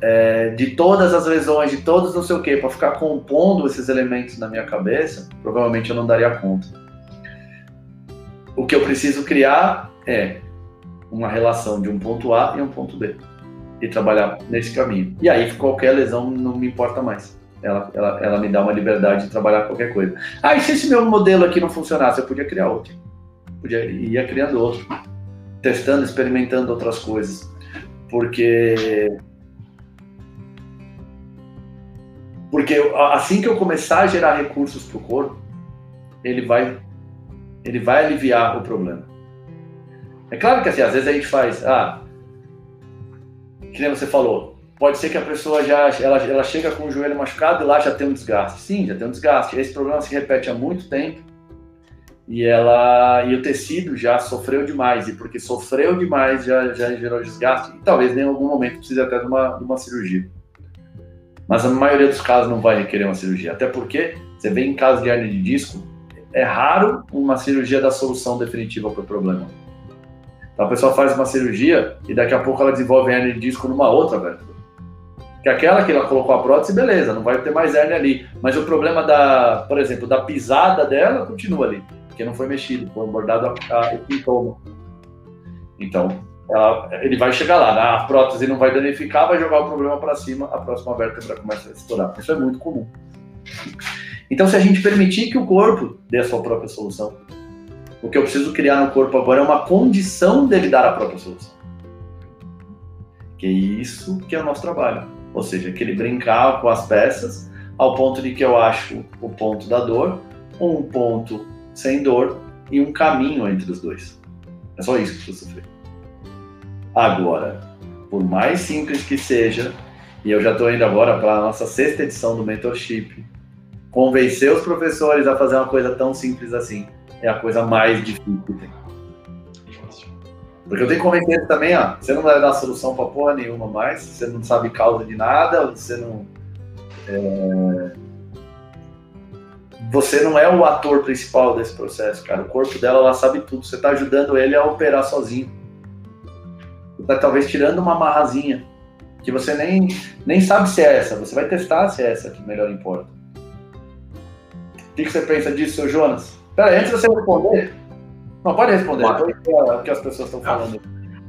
é, de todas as lesões, de todos não sei o que, para ficar compondo esses elementos na minha cabeça, provavelmente eu não daria conta. O que eu preciso criar é uma relação de um ponto A e um ponto B. E trabalhar nesse caminho. E aí qualquer lesão não me importa mais. Ela, ela, ela me dá uma liberdade de trabalhar qualquer coisa. Ah, e se esse meu modelo aqui não funcionasse, eu podia criar outro. Podia ia criando outro. Testando, experimentando outras coisas. Porque Porque assim que eu começar a gerar recursos para o corpo, ele vai ele vai aliviar o problema. É claro que assim, às vezes a gente faz, ah, que nem você falou, pode ser que a pessoa já ela, ela chega com o joelho machucado e lá já tem um desgaste. Sim, já tem um desgaste. Esse problema se repete há muito tempo e ela e o tecido já sofreu demais e porque sofreu demais já, já gerou desgaste e talvez em algum momento precise até de uma, de uma cirurgia. Mas a maioria dos casos não vai requerer uma cirurgia, até porque você vê em casos de hernia de disco é raro uma cirurgia dar solução definitiva para o problema. Então a pessoa faz uma cirurgia e daqui a pouco ela desenvolve hernia de disco numa outra vértebra. Que aquela que ela colocou a prótese, beleza, não vai ter mais hernia ali. Mas o problema da, por exemplo, da pisada dela continua ali, porque não foi mexido, foi abordado a, a, o. Então, ela, ele vai chegar lá, né? a prótese não vai danificar, vai jogar o problema para cima, a próxima vértebra começa a estourar. Isso é muito comum. Então, se a gente permitir que o corpo dê a sua própria solução, o que eu preciso criar no corpo agora é uma condição dele dar a própria solução. Que é isso que é o nosso trabalho. Ou seja, que ele brincar com as peças ao ponto de que eu acho o ponto da dor, um ponto sem dor e um caminho entre os dois. É só isso que precisa sofrer. Agora, por mais simples que seja, e eu já estou indo agora para a nossa sexta edição do Mentorship, convencer os professores a fazer uma coisa tão simples assim é a coisa mais difícil que tem. Porque eu tenho que convencer também, ó, você não vai dar solução para porra nenhuma mais, você não sabe causa de nada, você não. É... Você não é o ator principal desse processo, cara. O corpo dela, ela sabe tudo. Você está ajudando ele a operar sozinho. Você está talvez tirando uma marrazinha que você nem, nem sabe se é essa. Você vai testar se é essa que melhor importa. O que, você pensa disso, seu Jonas? Peraí, antes de você responder. Não, pode responder, depois o que as pessoas estão falando.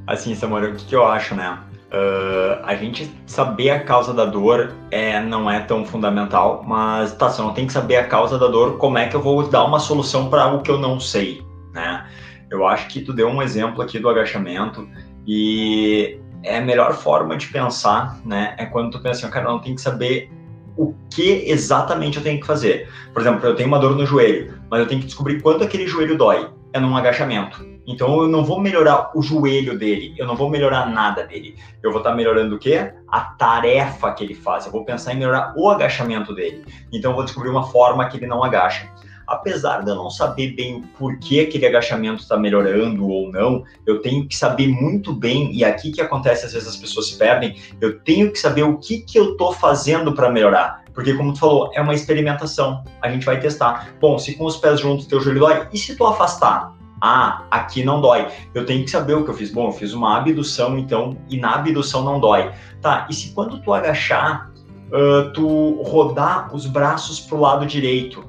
Assim, Samuel, o que, que eu acho, né? Uh, a gente saber a causa da dor é, não é tão fundamental, mas tá, você não tem que saber a causa da dor, como é que eu vou dar uma solução para algo que eu não sei, né? Eu acho que tu deu um exemplo aqui do agachamento e é a melhor forma de pensar, né? É quando tu pensa assim, cara, não tem que saber o que exatamente eu tenho que fazer. Por exemplo, eu tenho uma dor no joelho, mas eu tenho que descobrir quanto aquele joelho dói. É num agachamento. Então eu não vou melhorar o joelho dele, eu não vou melhorar nada dele. Eu vou estar tá melhorando o quê? A tarefa que ele faz. Eu vou pensar em melhorar o agachamento dele. Então eu vou descobrir uma forma que ele não agacha. Apesar de eu não saber bem o porquê aquele agachamento está melhorando ou não, eu tenho que saber muito bem, e aqui que acontece, às vezes as pessoas se perdem, eu tenho que saber o que, que eu estou fazendo para melhorar. Porque, como tu falou, é uma experimentação. A gente vai testar. Bom, se com os pés juntos teu joelho dói, e se tu afastar? Ah, aqui não dói. Eu tenho que saber o que eu fiz. Bom, eu fiz uma abdução, então, e na abdução não dói. Tá, e se quando tu agachar, uh, tu rodar os braços pro lado direito?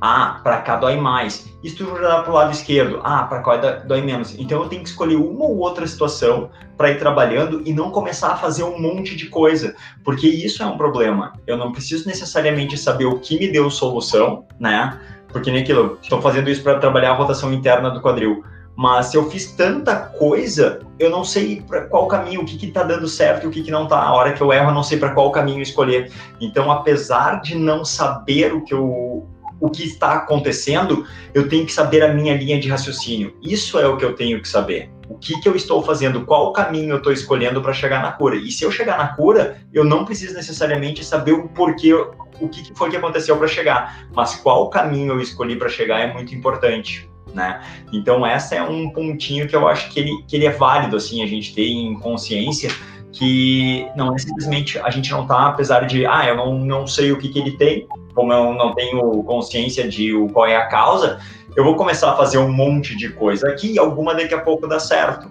Ah, para cá dói mais. E se tu rodar pro lado esquerdo? Ah, para cá dói menos. Então eu tenho que escolher uma ou outra situação para ir trabalhando e não começar a fazer um monte de coisa, porque isso é um problema. Eu não preciso necessariamente saber o que me deu solução, né? porque nem aquilo, estou fazendo isso para trabalhar a rotação interna do quadril. Mas se eu fiz tanta coisa, eu não sei para qual caminho, o que que tá dando certo e o que que não tá. A hora que eu erro, eu não sei para qual caminho escolher. Então, apesar de não saber o que eu o que está acontecendo, eu tenho que saber a minha linha de raciocínio. Isso é o que eu tenho que saber. O que, que eu estou fazendo, qual caminho eu estou escolhendo para chegar na cura. E se eu chegar na cura, eu não preciso necessariamente saber o porquê, o que foi que aconteceu para chegar, mas qual caminho eu escolhi para chegar é muito importante. Né? Então essa é um pontinho que eu acho que ele, que ele é válido assim a gente ter em consciência que não é simplesmente a gente não tá apesar de ah eu não, não sei o que, que ele tem como eu não tenho consciência de qual é a causa, eu vou começar a fazer um monte de coisa aqui e alguma daqui a pouco dá certo.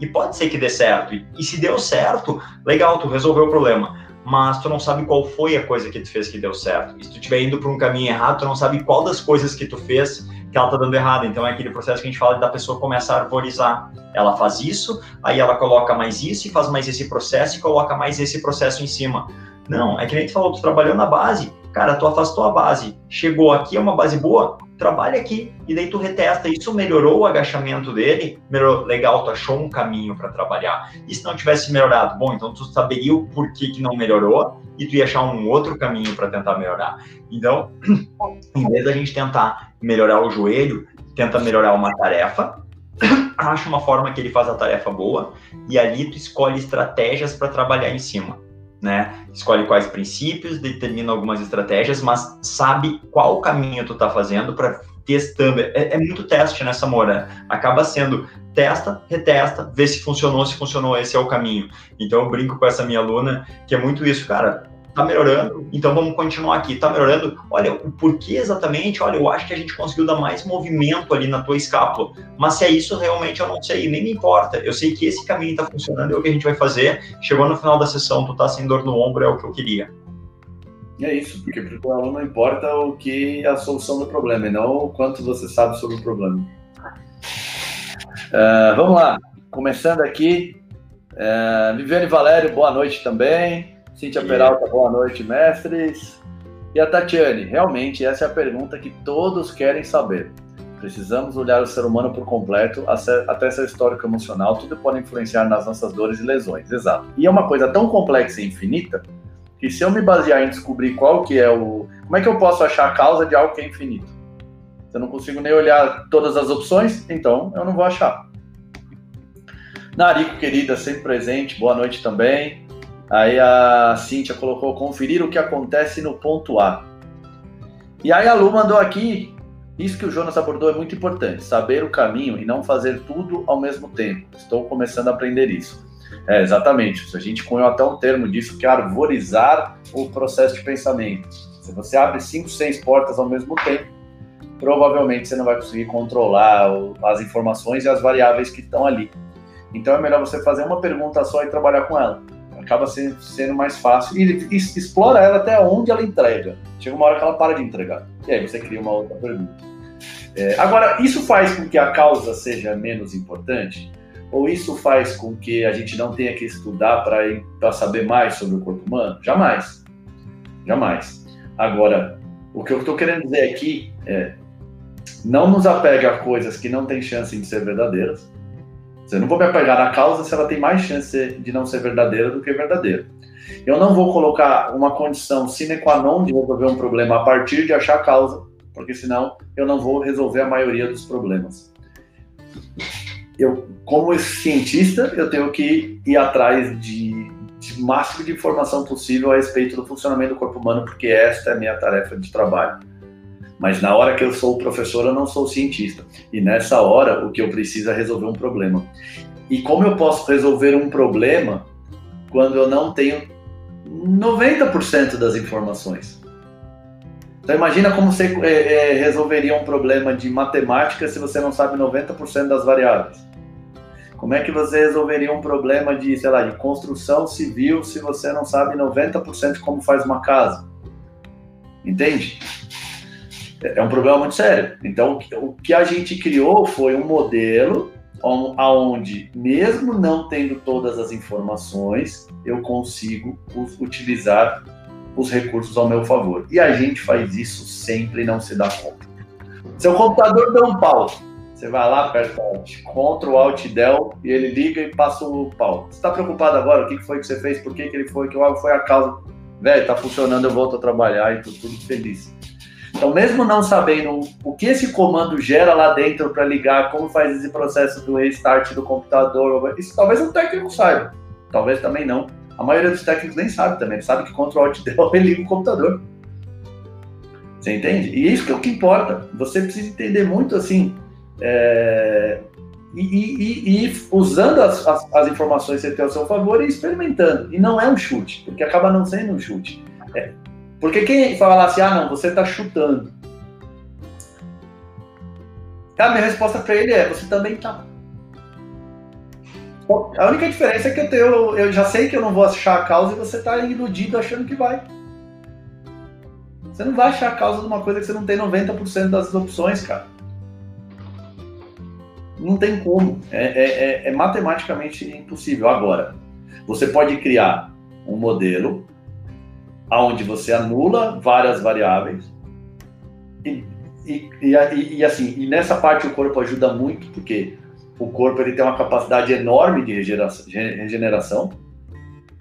E pode ser que dê certo. E, se deu certo, legal, tu resolveu o problema. Mas tu não sabe qual foi a coisa que tu fez que deu certo. E se tu estiver indo para um caminho errado, tu não sabe qual das coisas que tu fez que ela tá dando errado. Então é aquele processo que a gente fala da pessoa começa a arborizar. Ela faz isso, aí ela coloca mais isso e faz mais esse processo e coloca mais esse processo em cima. Não, é que nem tu falou, tu trabalhou na base, Cara, tu afastou a base, chegou aqui, é uma base boa, trabalha aqui. E daí tu retesta, isso melhorou o agachamento dele? Melhorou, legal, tu achou um caminho para trabalhar. E se não tivesse melhorado? Bom, então tu saberia o porquê que não melhorou e tu ia achar um outro caminho para tentar melhorar. Então, em vez da gente tentar melhorar o joelho, tenta melhorar uma tarefa, acha uma forma que ele faz a tarefa boa e ali tu escolhe estratégias para trabalhar em cima né? Escolhe quais princípios, determina algumas estratégias, mas sabe qual caminho tu tá fazendo para testando. É, é, muito teste nessa mora. Acaba sendo testa, retesta, vê se funcionou, se funcionou, esse é o caminho. Então eu brinco com essa minha aluna que é muito isso, cara tá melhorando, então vamos continuar aqui. Tá melhorando, olha, o porquê exatamente, olha, eu acho que a gente conseguiu dar mais movimento ali na tua escápula, mas se é isso realmente eu não sei, nem me importa. Eu sei que esse caminho tá funcionando, é o que a gente vai fazer. Chegou no final da sessão, tu tá sem dor no ombro, é o que eu queria. É isso, porque para o aluno importa o que é a solução do problema, e não o quanto você sabe sobre o problema. Uh, vamos lá, começando aqui. Uh, Viviane Valério, boa noite também. Cíntia Peralta, boa noite, mestres. E a Tatiane, realmente essa é a pergunta que todos querem saber. Precisamos olhar o ser humano por completo, até seu histórico emocional, tudo pode influenciar nas nossas dores e lesões. Exato. E é uma coisa tão complexa e infinita que se eu me basear em descobrir qual que é o... Como é que eu posso achar a causa de algo que é infinito? Se eu não consigo nem olhar todas as opções, então eu não vou achar. Narico, querida, sempre presente, boa noite também. Aí a Cíntia colocou conferir o que acontece no ponto A. E aí a Lu mandou aqui, isso que o Jonas abordou é muito importante, saber o caminho e não fazer tudo ao mesmo tempo. Estou começando a aprender isso. É, exatamente. A gente cunhou até um termo disso, que é arborizar o processo de pensamento. Se você abre cinco, seis portas ao mesmo tempo, provavelmente você não vai conseguir controlar as informações e as variáveis que estão ali. Então é melhor você fazer uma pergunta só e trabalhar com ela acaba sendo, mais fácil. E explora ela até onde ela entrega. Chega uma hora que ela para de entregar. E aí você cria uma outra pergunta. É, agora, isso faz com que a causa seja menos importante? Ou isso faz com que a gente não tenha que estudar para saber mais sobre o corpo humano? Jamais. Jamais. Agora, o que eu estou querendo dizer aqui é: não nos apegue a coisas que não têm chance de ser verdadeiras eu não vou me apegar na causa se ela tem mais chance de não ser verdadeira do que verdadeira. Eu não vou colocar uma condição sine qua non de resolver um problema a partir de achar a causa, porque senão eu não vou resolver a maioria dos problemas. eu, como cientista, eu tenho que ir atrás de, de máximo de informação possível a respeito do funcionamento do corpo humano, porque esta é a minha tarefa de trabalho. Mas na hora que eu sou professor, eu não sou cientista. E nessa hora, o que eu preciso é resolver um problema. E como eu posso resolver um problema quando eu não tenho 90% das informações? Então imagina como você é, é, resolveria um problema de matemática se você não sabe 90% das variáveis. Como é que você resolveria um problema de, sei lá, de construção civil se você não sabe 90% de como faz uma casa? Entende? É, um problema muito sério. Então, o que a gente criou foi um modelo onde, mesmo não tendo todas as informações, eu consigo utilizar os recursos ao meu favor. E a gente faz isso sempre e não se dá conta. Seu computador dá um pau. Você vai lá, aperta Ctrl Alt Del e ele liga e passa o pau. Você está preocupado agora? O que foi que você fez? Por que, que ele foi? Que foi a causa? Velho, tá funcionando, eu volto a trabalhar e tô tudo feliz. Então, mesmo não sabendo o que esse comando gera lá dentro para ligar, como faz esse processo do restart do computador, isso talvez um técnico saiba, talvez também não. A maioria dos técnicos nem sabe também, ele sabe que Ctrl Alt Del ele liga o computador. Você entende? E isso que é o que importa. Você precisa entender muito assim. É... E, e, e, usando as, as, as, informações que você tem ao seu favor e experimentando. E não é um chute, porque acaba não sendo um chute. É. Porque quem fala assim, ah, não, você está chutando. A minha resposta para ele é: você também está. A única diferença é que eu, tenho, eu já sei que eu não vou achar a causa e você está iludido achando que vai. Você não vai achar a causa de uma coisa que você não tem 90% das opções, cara. Não tem como. É, é, é, é, matematicamente impossível. Agora, você pode criar um modelo onde você anula várias variáveis e, e, e, e, assim, e nessa parte o corpo ajuda muito, porque o corpo ele tem uma capacidade enorme de regeneração,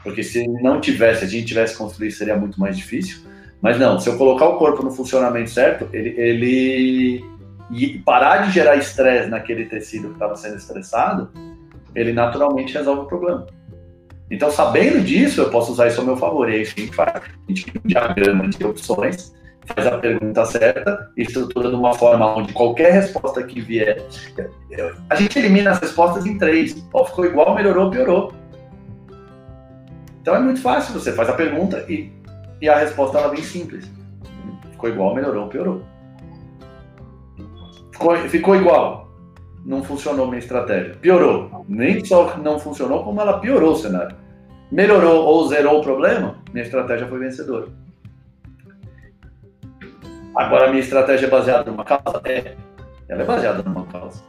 porque se não tivesse, a gente tivesse construído, seria muito mais difícil. Mas não, se eu colocar o corpo no funcionamento certo, ele, ele e parar de gerar estresse naquele tecido que estava sendo estressado, ele naturalmente resolve o problema. Então, sabendo disso, eu posso usar isso ao meu favor. E é que a gente faz. A gente cria um diagrama de opções faz a pergunta certa estrutura de uma forma onde qualquer resposta que vier. A gente elimina as respostas em três. Ó, ficou igual, melhorou, piorou. Então é muito fácil. Você faz a pergunta e, e a resposta ela vem simples. Ficou igual, melhorou, piorou. Ficou, ficou igual. Não funcionou minha estratégia. Piorou. Nem só não funcionou, como ela piorou o cenário. Melhorou ou zerou o problema, minha estratégia foi vencedora. Agora, minha estratégia é baseada numa causa? É. Ela é baseada numa causa.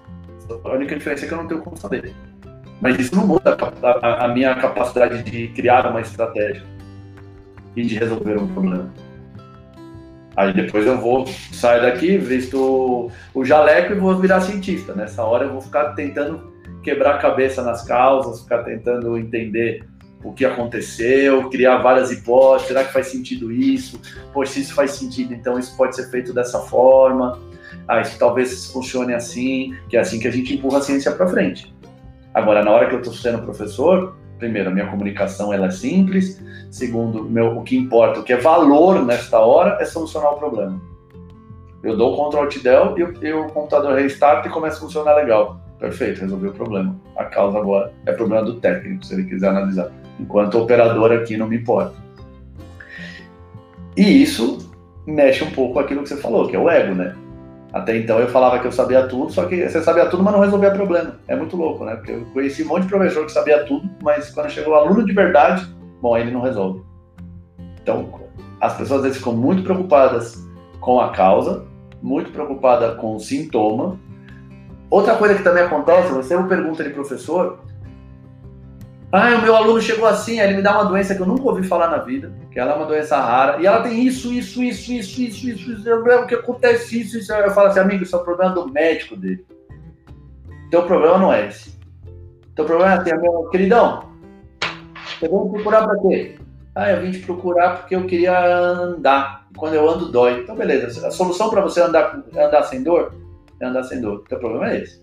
A única diferença é que eu não tenho como saber. Mas isso não muda a, a, a minha capacidade de criar uma estratégia e de resolver um problema. Aí depois eu vou sair daqui, visto o jaleco e vou virar cientista. Nessa hora eu vou ficar tentando quebrar a cabeça nas causas, ficar tentando entender o que aconteceu, criar várias hipóteses, será que faz sentido isso? Poxa, se isso faz sentido, então isso pode ser feito dessa forma. Ah, isso talvez funcione assim, que é assim que a gente empurra a ciência para frente. Agora, na hora que eu estou sendo professor, primeiro, a minha comunicação ela é simples. Segundo, meu, o que importa, o que é valor nesta hora é solucionar o problema. Eu dou o Ctrl Alt Del e, e o computador restart e começa a funcionar legal. Perfeito, resolvi o problema. A causa agora é problema do técnico, se ele quiser analisar enquanto operador aqui não me importa. E isso mexe um pouco aquilo que você falou, que é o ego, né? Até então eu falava que eu sabia tudo, só que você sabia tudo, mas não resolvia problema. É muito louco, né? Porque eu conheci um monte de professor que sabia tudo, mas quando chegou o aluno de verdade, bom, ele não resolve. Então, as pessoas às vezes ficam muito preocupadas com a causa, muito preocupadas com o sintoma. Outra coisa que também acontece, você pergunta de professor, ah, o meu aluno chegou assim, ele me dá uma doença que eu nunca ouvi falar na vida, que ela é uma doença rara, e ela tem isso, isso, isso, isso, isso, isso, isso, o que acontece isso, isso. Eu falo assim, amigo, isso é o problema do médico dele. Teu problema não é esse. Teu problema é assim, meu queridão, você veio me procurar pra quê? Ah, eu vim te procurar porque eu queria andar. Quando eu ando, dói. Então, beleza. A solução para você andar, andar sem dor andar sem dor. Teu problema é esse.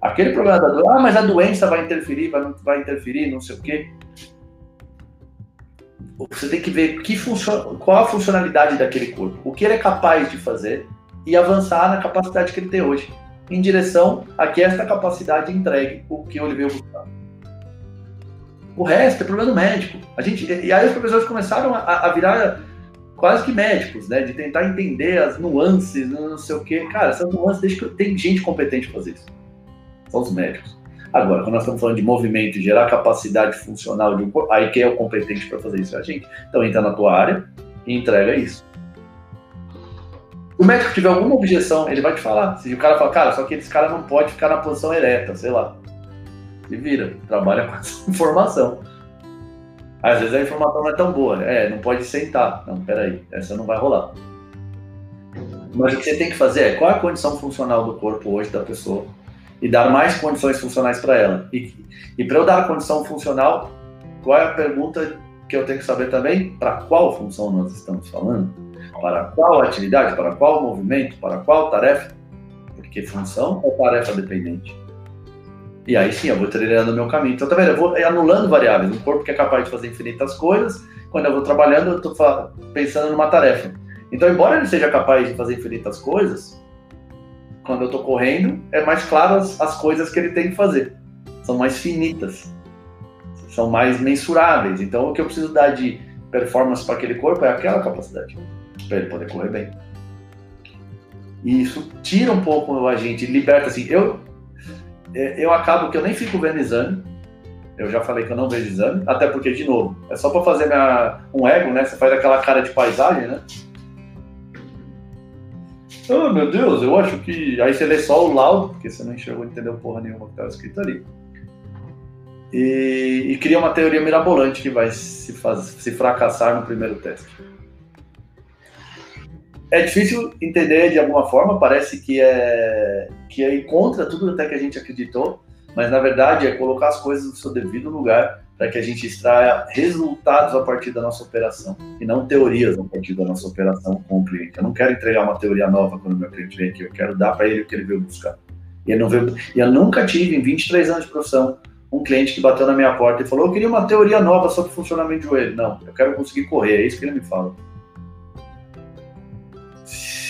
Aquele problema da doença, ah, mas a doença vai interferir, vai, vai interferir, não sei o quê. Você tem que ver que funciona, qual a funcionalidade daquele corpo, o que ele é capaz de fazer e avançar na capacidade que ele tem hoje, em direção a que esta capacidade entregue o que ele veio buscar. O resto é problema do médico. A gente, e aí os professores começaram a, a virar quase que médicos, né? De tentar entender as nuances, não sei o quê. Cara, essas nuances, deixa que tem gente competente fazer isso. São os médicos. Agora, quando nós estamos falando de movimento gerar capacidade funcional de um corpo, aí quem é o competente para fazer isso é a gente. Então entra na tua área e entrega isso. Se o médico tiver alguma objeção, ele vai te falar. Se o cara fala, cara, só que esse cara não pode ficar na posição ereta, sei lá. Se vira, trabalha com essa informação. Às vezes a informação não é tão boa. É, não pode sentar. Não, peraí, essa não vai rolar. Mas o que você tem que fazer é qual é a condição funcional do corpo hoje da pessoa e dar mais condições funcionais para ela. E, e para eu dar a condição funcional, qual é a pergunta que eu tenho que saber também? Para qual função nós estamos falando? Para qual atividade? Para qual movimento? Para qual tarefa? Porque função é tarefa dependente. E aí sim, eu vou treinando o meu caminho. Então, tá vendo? Eu vou anulando variáveis. Um corpo que é capaz de fazer infinitas coisas, quando eu vou trabalhando, eu estou pensando numa tarefa. Então, embora ele seja capaz de fazer infinitas coisas, quando eu estou correndo, é mais claro as, as coisas que ele tem que fazer. São mais finitas, são mais mensuráveis. Então, o que eu preciso dar de performance para aquele corpo é aquela capacidade, para ele poder correr bem. E isso tira um pouco a gente, liberta assim. Eu, eu acabo que eu nem fico vendo exame. Eu já falei que eu não vejo exame, até porque, de novo, é só para fazer minha, um ego, né? Você faz aquela cara de paisagem, né? Oh, meu Deus, eu acho que. Aí você lê só o laudo, porque você não enxergou, entendeu porra nenhuma que estava escrito ali. E, e, cria uma teoria mirabolante que vai se, faz, se fracassar no primeiro teste. É difícil entender de alguma forma, parece que é que é contra tudo até que a gente acreditou, mas na verdade é colocar as coisas no seu devido lugar para que a gente extraia resultados a partir da nossa operação e não teorias a partir da nossa operação com o cliente. Eu não quero entregar uma teoria nova quando o meu cliente vem aqui, eu quero dar para ele o que ele veio buscar. E, não veio... eu nunca tive, em 23 anos de profissão, um cliente que bateu na minha porta e falou: Eu queria uma teoria nova sobre funcionamento de joelho. Não, eu quero conseguir correr, é isso que ele me fala.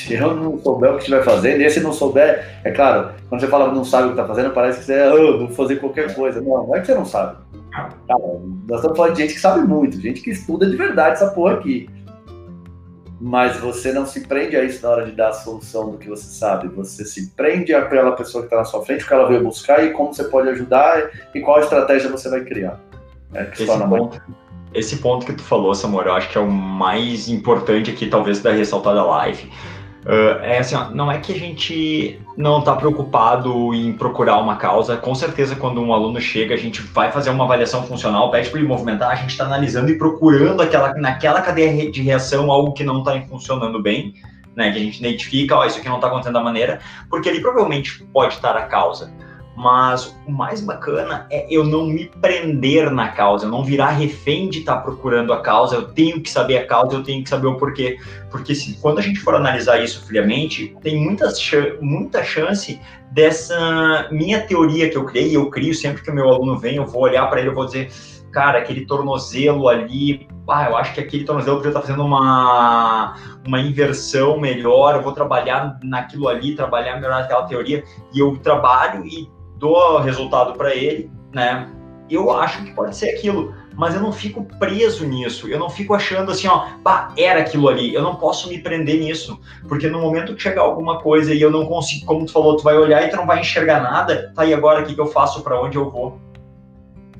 Se eu não souber o que estiver fazendo, e se não souber, é claro, quando você fala que não sabe o que está fazendo, parece que você é, oh, vou fazer qualquer coisa. Não, não é que você não sabe. Cara, nós estamos falando de gente que sabe muito, gente que estuda de verdade essa porra aqui. Mas você não se prende a isso na hora de dar a solução do que você sabe. Você se prende àquela pessoa que está na sua frente, o que ela veio buscar e como você pode ajudar e qual estratégia você vai criar. É, que esse, ponto, esse ponto que tu falou, Samuel, eu acho que é o mais importante aqui, talvez, da ressaltada live Uh, é assim, ó, não é que a gente não está preocupado em procurar uma causa. Com certeza, quando um aluno chega, a gente vai fazer uma avaliação funcional, pede para ele movimentar, a gente está analisando e procurando aquela, naquela cadeia de reação algo que não está funcionando bem, né? Que a gente identifica, ó, isso aqui não está acontecendo da maneira, porque ele provavelmente pode estar a causa mas o mais bacana é eu não me prender na causa, eu não virar refém de estar tá procurando a causa, eu tenho que saber a causa, eu tenho que saber o porquê. Porque se, quando a gente for analisar isso friamente, tem muitas, muita chance dessa minha teoria que eu criei, eu crio sempre que o meu aluno vem, eu vou olhar para ele, eu vou dizer, cara, aquele tornozelo ali, ah, eu acho que aquele tornozelo podia estar tá fazendo uma, uma inversão melhor, eu vou trabalhar naquilo ali, trabalhar melhor naquela teoria, e eu trabalho e dou resultado para ele, né? Eu acho que pode ser aquilo, mas eu não fico preso nisso. Eu não fico achando assim, ó, pá, era aquilo ali. Eu não posso me prender nisso, porque no momento que chegar alguma coisa e eu não consigo, como tu falou, tu vai olhar e tu não vai enxergar nada, tá? E agora o que, que eu faço? Para onde eu vou?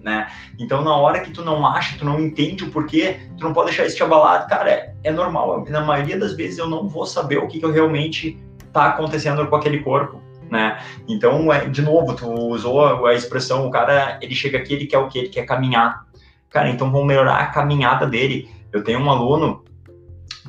Né? Então, na hora que tu não acha, tu não entende o porquê, tu não pode deixar isso te abalar. Cara, é, é normal. Na maioria das vezes eu não vou saber o que, que eu realmente tá acontecendo com aquele corpo né? Então, é, de novo, tu usou a expressão, o cara, ele chega aqui, ele quer o quê? Ele quer caminhar. Cara, então vamos melhorar a caminhada dele. Eu tenho um aluno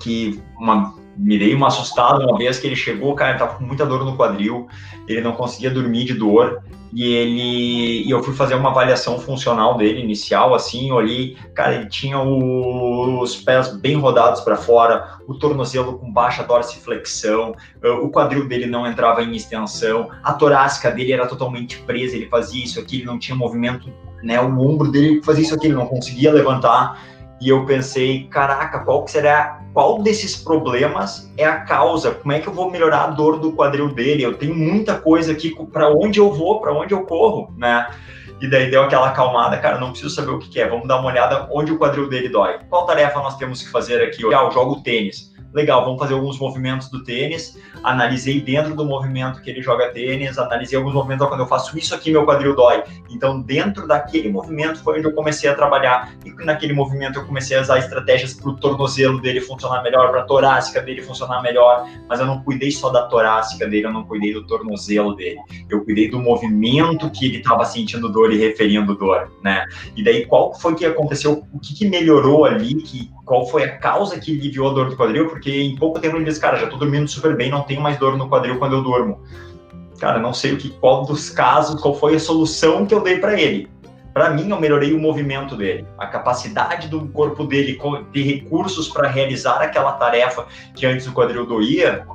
que, uma, me dei uma assustada uma vez que ele chegou, cara, ele tava com muita dor no quadril, ele não conseguia dormir de dor, e ele e eu fui fazer uma avaliação funcional dele inicial assim olhei cara ele tinha o, os pés bem rodados para fora o tornozelo com baixa dorsiflexão o quadril dele não entrava em extensão a torácica dele era totalmente presa ele fazia isso aqui ele não tinha movimento né o ombro dele fazia isso aqui ele não conseguia levantar e eu pensei, caraca, qual que será, qual desses problemas é a causa? Como é que eu vou melhorar a dor do quadril dele? Eu tenho muita coisa aqui, para onde eu vou, para onde eu corro, né? E daí deu aquela acalmada, cara, não preciso saber o que, que é, vamos dar uma olhada onde o quadril dele dói. Qual tarefa nós temos que fazer aqui? Ah, eu jogo tênis legal, vamos fazer alguns movimentos do tênis. Analisei dentro do movimento que ele joga tênis, analisei alguns movimentos, quando eu faço isso aqui, meu quadril dói. Então, dentro daquele movimento foi onde eu comecei a trabalhar. E naquele movimento eu comecei a usar estratégias para o tornozelo dele funcionar melhor, para a torácica dele funcionar melhor. Mas eu não cuidei só da torácica dele, eu não cuidei do tornozelo dele. Eu cuidei do movimento que ele estava sentindo dor e referindo dor, né? E daí, qual foi que aconteceu? O que, que melhorou ali? Que qual foi a causa que aliviou a dor do quadril, porque em pouco tempo ele disse, cara, já tô dormindo super bem, não tenho mais dor no quadril quando eu durmo. Cara, não sei o que, qual dos casos, qual foi a solução que eu dei para ele. Para mim, eu melhorei o movimento dele, a capacidade do corpo dele de recursos para realizar aquela tarefa que antes o quadril doía,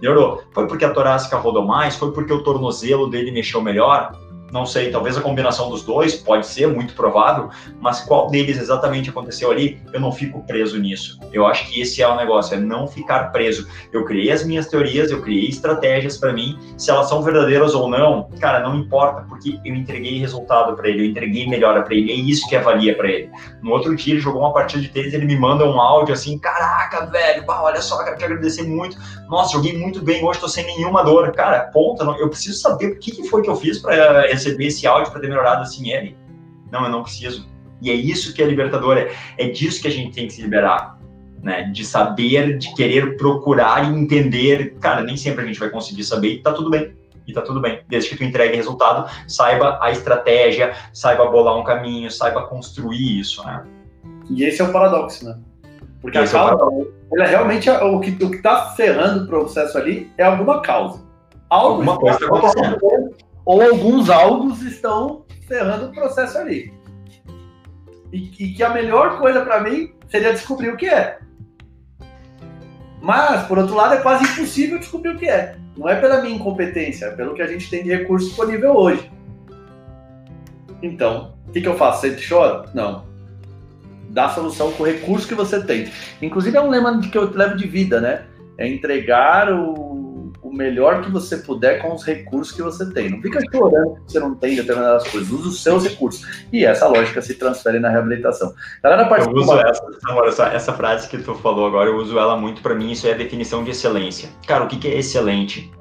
melhorou. Foi porque a torácica rodou mais? Foi porque o tornozelo dele mexeu melhor? Não sei, talvez a combinação dos dois, pode ser, muito provável, mas qual deles exatamente aconteceu ali, eu não fico preso nisso. Eu acho que esse é o negócio, é não ficar preso. Eu criei as minhas teorias, eu criei estratégias para mim, se elas são verdadeiras ou não, cara, não importa, porque eu entreguei resultado para ele, eu entreguei melhora para ele, é isso que avalia para ele. No outro dia, ele jogou uma partida de tênis, ele me manda um áudio assim, caraca, velho, bah, olha só, quero te agradecer muito, nossa, joguei muito bem, hoje tô sem nenhuma dor. Cara, ponta, eu preciso saber o que, foi que eu fiz para receber esse áudio para ter melhorado assim ele. Não, eu não preciso. E é isso que é libertador, é, é disso que a gente tem que se liberar. Né, de saber, de querer procurar e entender. Cara, nem sempre a gente vai conseguir saber e tá tudo bem. E tá tudo bem. Desde que tu entregue resultado, saiba a estratégia, saiba bolar um caminho, saiba construir isso, né? E esse é o paradoxo, né? Porque esse a é causa, é ela realmente, o que, o que tá ferrando o processo ali é alguma causa. Algo alguma coisa está acontecendo ou alguns algos estão ferrando o processo ali. E, e que a melhor coisa para mim seria descobrir o que é. Mas, por outro lado, é quase impossível descobrir o que é. Não é pela minha incompetência, é pelo que a gente tem de recurso disponível hoje. Então, o que, que eu faço? Sempre choro? Não. Dá solução com o recurso que você tem. Inclusive, é um lema que eu levo de vida, né? É entregar o melhor que você puder com os recursos que você tem. Não fica chorando que você não tem determinadas coisas. Use os seus recursos. E essa lógica se transfere na reabilitação. Galera, eu uso essa, essa, essa, frase que tu falou agora, eu uso ela muito para mim. Isso é a definição de excelência. Cara, o que, que é excelente?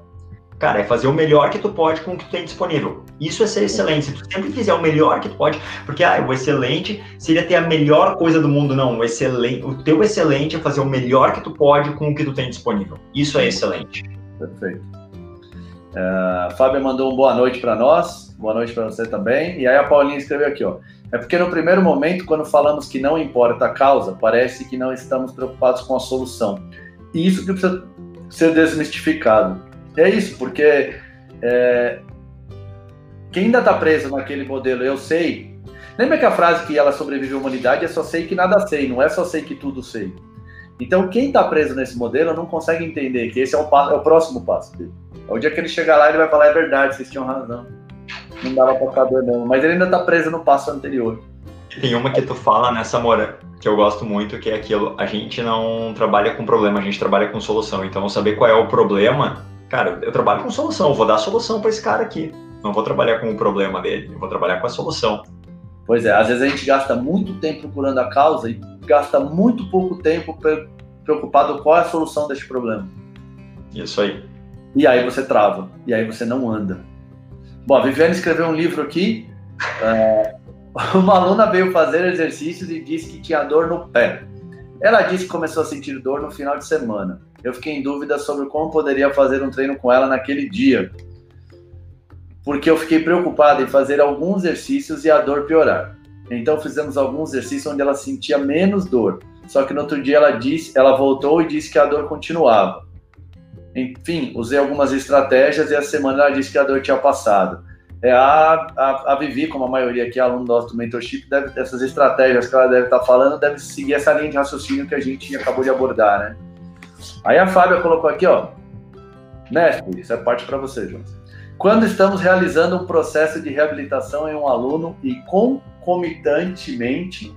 Cara, é fazer o melhor que tu pode com o que tu tem disponível. Isso é ser excelente. Se tu sempre fizer o melhor que tu pode, porque ah, o excelente seria ter a melhor coisa do mundo. Não, o excelente, o teu excelente é fazer o melhor que tu pode com o que tu tem disponível. Isso é excelente. Perfeito. Uh, Fábio mandou um boa noite para nós, boa noite para você também. E aí a Paulinha escreveu aqui, ó. É porque no primeiro momento, quando falamos que não importa a causa, parece que não estamos preocupados com a solução. E isso que precisa ser desmistificado. É isso, porque é, quem ainda está preso naquele modelo, eu sei. Lembra que a frase que ela sobrevive à humanidade é só sei que nada sei, não é só sei que tudo sei. Então, quem está preso nesse modelo não consegue entender que esse é o, passo, é o próximo passo dele. É o dia que ele chegar lá, ele vai falar: é verdade, vocês tinham razão. Não dava para ficar doido, Mas ele ainda está preso no passo anterior. Tem uma que tu fala nessa mora que eu gosto muito, que é aquilo: a gente não trabalha com problema, a gente trabalha com solução. Então, saber qual é o problema, cara, eu trabalho com solução, eu vou dar solução para esse cara aqui. Não vou trabalhar com o problema dele, eu vou trabalhar com a solução. Pois é, às vezes a gente gasta muito tempo procurando a causa e gasta muito pouco tempo preocupado qual é a solução deste problema. Isso aí. E aí você trava, e aí você não anda. Bom, a Viviane escreveu um livro aqui. É, uma aluna veio fazer exercícios e disse que tinha dor no pé. Ela disse que começou a sentir dor no final de semana. Eu fiquei em dúvida sobre como poderia fazer um treino com ela naquele dia, porque eu fiquei preocupado em fazer alguns exercícios e a dor piorar. Então fizemos alguns exercícios onde ela sentia menos dor. só que no outro dia ela disse, ela voltou e disse que a dor continuava. Enfim, usei algumas estratégias e a semana ela disse que a dor tinha passado. É, a, a, a Vivi, como a maioria aqui, aluno nosso mentorship, deve, essas estratégias que ela deve estar falando, deve seguir essa linha de raciocínio que a gente acabou de abordar, né? Aí a Fábia colocou aqui, ó, mestre, isso é parte para você, Jonas. Quando estamos realizando um processo de reabilitação em um aluno e concomitantemente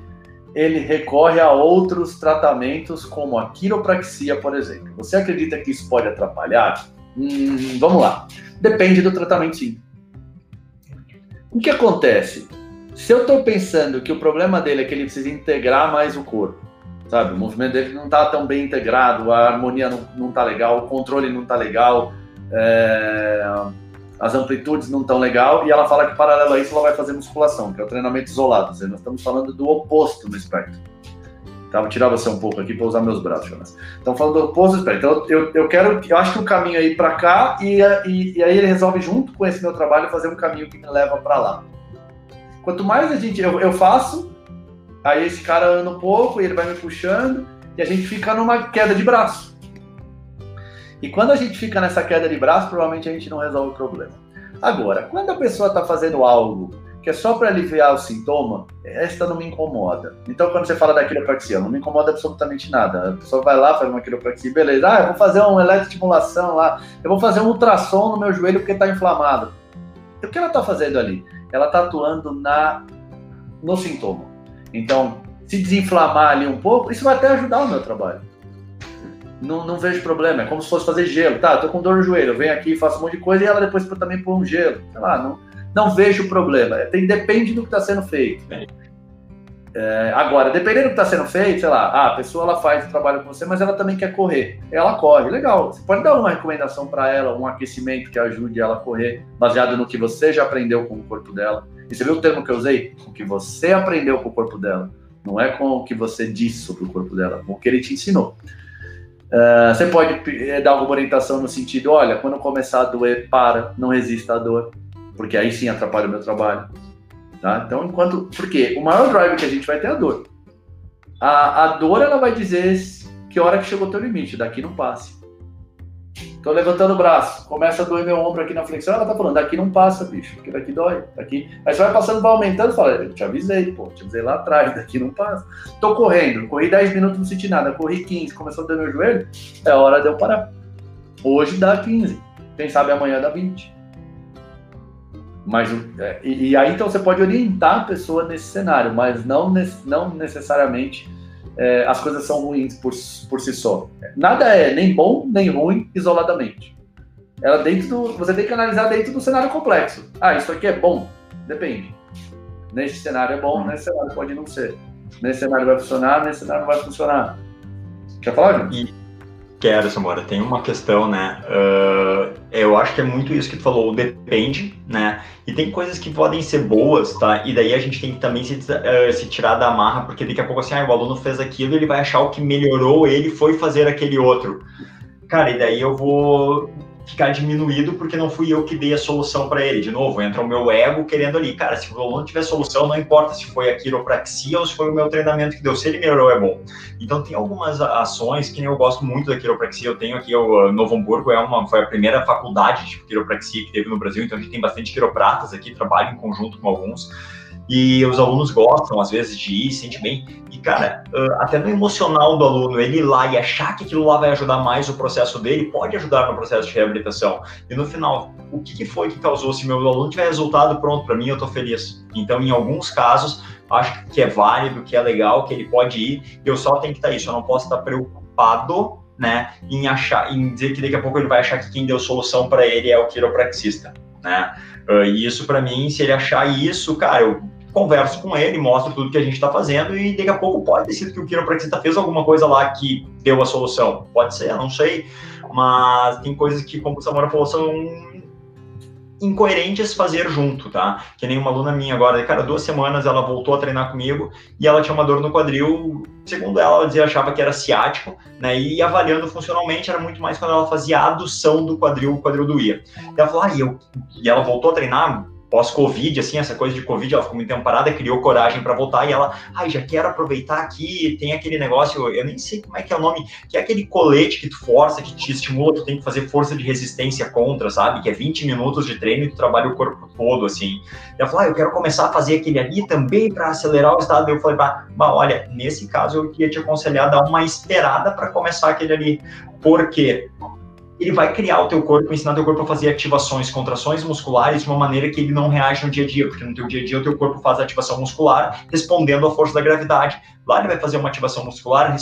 ele recorre a outros tratamentos, como a quiropraxia, por exemplo. Você acredita que isso pode atrapalhar? Hum, vamos lá. Depende do tratamento, sim. O que acontece? Se eu estou pensando que o problema dele é que ele precisa integrar mais o corpo, sabe? O movimento dele não está tão bem integrado, a harmonia não, está legal, o controle não está legal, é as amplitudes não estão legal, e ela fala que paralelo a isso ela vai fazer musculação, que é o treinamento isolado. Nós estamos falando do oposto no espectro. Tá, vou tirar você um pouco aqui para usar meus braços, Jonas. Então, falando do oposto do espectro. Então, eu, eu quero, eu acho que o caminho é ir para cá, e, e, e, aí ele resolve, junto com esse meu trabalho, fazer um caminho que me leva para lá. Quanto mais a gente, eu, eu faço, aí esse cara anda um pouco, e ele vai me puxando, e a gente fica numa queda de braço. E quando a gente fica nessa queda de braço, provavelmente a gente não resolve o problema. Agora, quando a pessoa está fazendo algo que é só para aliviar o sintoma, esta não me incomoda. Então, quando você fala da quiropraxia, não me incomoda absolutamente nada. A pessoa vai lá, faz uma quiropraxia, beleza. Ah, eu vou fazer uma eletroestimulação lá, eu vou fazer um ultrassom no meu joelho porque está inflamado. O que ela está fazendo ali? Ela está atuando na no sintoma. Então, se desinflamar ali um pouco, isso vai até ajudar o meu trabalho não, não vejo problema. É como se fosse fazer gelo. Tá, tô com dor no joelho, eu venho aqui, faço um monte de coisa e ela depois também põe um gelo. Sei lá, não, não vejo problema. Tem, depende do que está sendo feito. É, agora, dependendo do que está sendo feito, sei lá, ah, a pessoa ela faz o trabalho com você, mas ela também quer correr. Ela corre, legal. Você pode dar uma recomendação para ela, um aquecimento que ajude ela a correr, baseado no que você já aprendeu com o corpo dela. E você viu o termo que eu usei? O que você aprendeu com o corpo dela. Não é com o que você disse sobre o corpo dela, com o que ele te ensinou. Uh, você pode eh, dar alguma orientação no sentido, olha, quando começar a doer, para, não resista à dor, porque aí sim atrapalha o meu trabalho. Tá? Então, enquanto. Porque o maior drive que a gente vai ter é a dor. A, a dor ela vai dizer que hora que chegou o teu limite, daqui não passe. Tô levantando o braço, começa a doer meu ombro aqui na flexão, ela tá falando, daqui não passa, bicho, porque daqui dói, daqui. Aí você vai passando, vai aumentando, fala, eu te avisei, pô, te avisei lá atrás, daqui não passa. Tô correndo, corri 10 minutos, não senti nada, corri 15, começou a doer meu joelho, é hora de eu parar. Hoje dá 15, quem sabe amanhã dá 20. Mas, é, e, e, aí então você pode orientar a pessoa nesse cenário, mas não, não necessariamente é, as coisas são ruins por, por si só. Nada é nem bom nem ruim isoladamente. Ela dentro do, você tem que analisar dentro do cenário complexo. Ah, isso aqui é bom? Depende. Nesse cenário é bom, nesse cenário pode não ser. Nesse cenário vai funcionar, nesse cenário não vai funcionar. Quer falar, Júlio? Quero, Samora. Tem uma questão, né? Uh, eu acho que é muito isso que tu falou, depende, né? E tem coisas que podem ser boas, tá? E daí a gente tem que também se, uh, se tirar da marra, porque daqui a pouco assim, ah, o aluno fez aquilo, ele vai achar o que melhorou ele foi fazer aquele outro. Cara, e daí eu vou ficar diminuído porque não fui eu que dei a solução para ele. De novo, entra o meu ego querendo ali, cara, se o aluno tiver solução, não importa se foi a quiropraxia ou se foi o meu treinamento que deu, se ele melhorou é bom. Então tem algumas ações que eu gosto muito da quiropraxia. Eu tenho aqui o Novo Hamburgo, é uma, foi a primeira faculdade de quiropraxia que teve no Brasil, então a gente tem bastante quiropratas aqui, trabalho em conjunto com alguns e os alunos gostam, às vezes, de ir, sente bem. E, cara, até no emocional do aluno, ele ir lá e achar que aquilo lá vai ajudar mais o processo dele, pode ajudar no processo de reabilitação. E no final, o que foi que causou? Se meu aluno tiver resultado pronto para mim, eu estou feliz. Então, em alguns casos, acho que é válido, que é legal, que ele pode ir, eu só tenho que estar tá isso, eu não posso estar preocupado né, em achar, em dizer que daqui a pouco ele vai achar que quem deu solução para ele é o quiropraxista, né? E isso para mim, se ele achar isso, cara, eu converso com ele, mostro tudo que a gente está fazendo e daqui a pouco pode ter sido que o quiropraxista fez alguma coisa lá que deu a solução. Pode ser, não sei, mas tem coisas que, como o Samora falou, são incoerentes fazer junto, tá? Que nem uma aluna minha agora, cara, duas semanas ela voltou a treinar comigo e ela tinha uma dor no quadril, segundo ela, ela dizia, achava que era ciático, né? E avaliando funcionalmente era muito mais quando ela fazia a adução do quadril, o quadril doía. E ela falou, ah, e, eu... e ela voltou a treinar pós-Covid, assim, essa coisa de Covid, ela ficou muito tempo parada, criou coragem para voltar e ela, ai, já quero aproveitar aqui, tem aquele negócio, eu nem sei como é que é o nome, que é aquele colete que tu força, que te estimula, tu tem que fazer força de resistência contra, sabe? Que é 20 minutos de treino e tu trabalha o corpo todo, assim. E ela falou, ah, eu quero começar a fazer aquele ali também para acelerar o estado. Eu falei, bah, bah, olha, nesse caso eu queria te aconselhar a dar uma esperada para começar aquele ali. Por quê? Ele vai criar o teu corpo, ensinar teu corpo a fazer ativações, contrações musculares de uma maneira que ele não reage no dia a dia, porque no teu dia a dia o teu corpo faz a ativação muscular respondendo à força da gravidade. Lá ele vai fazer uma ativação muscular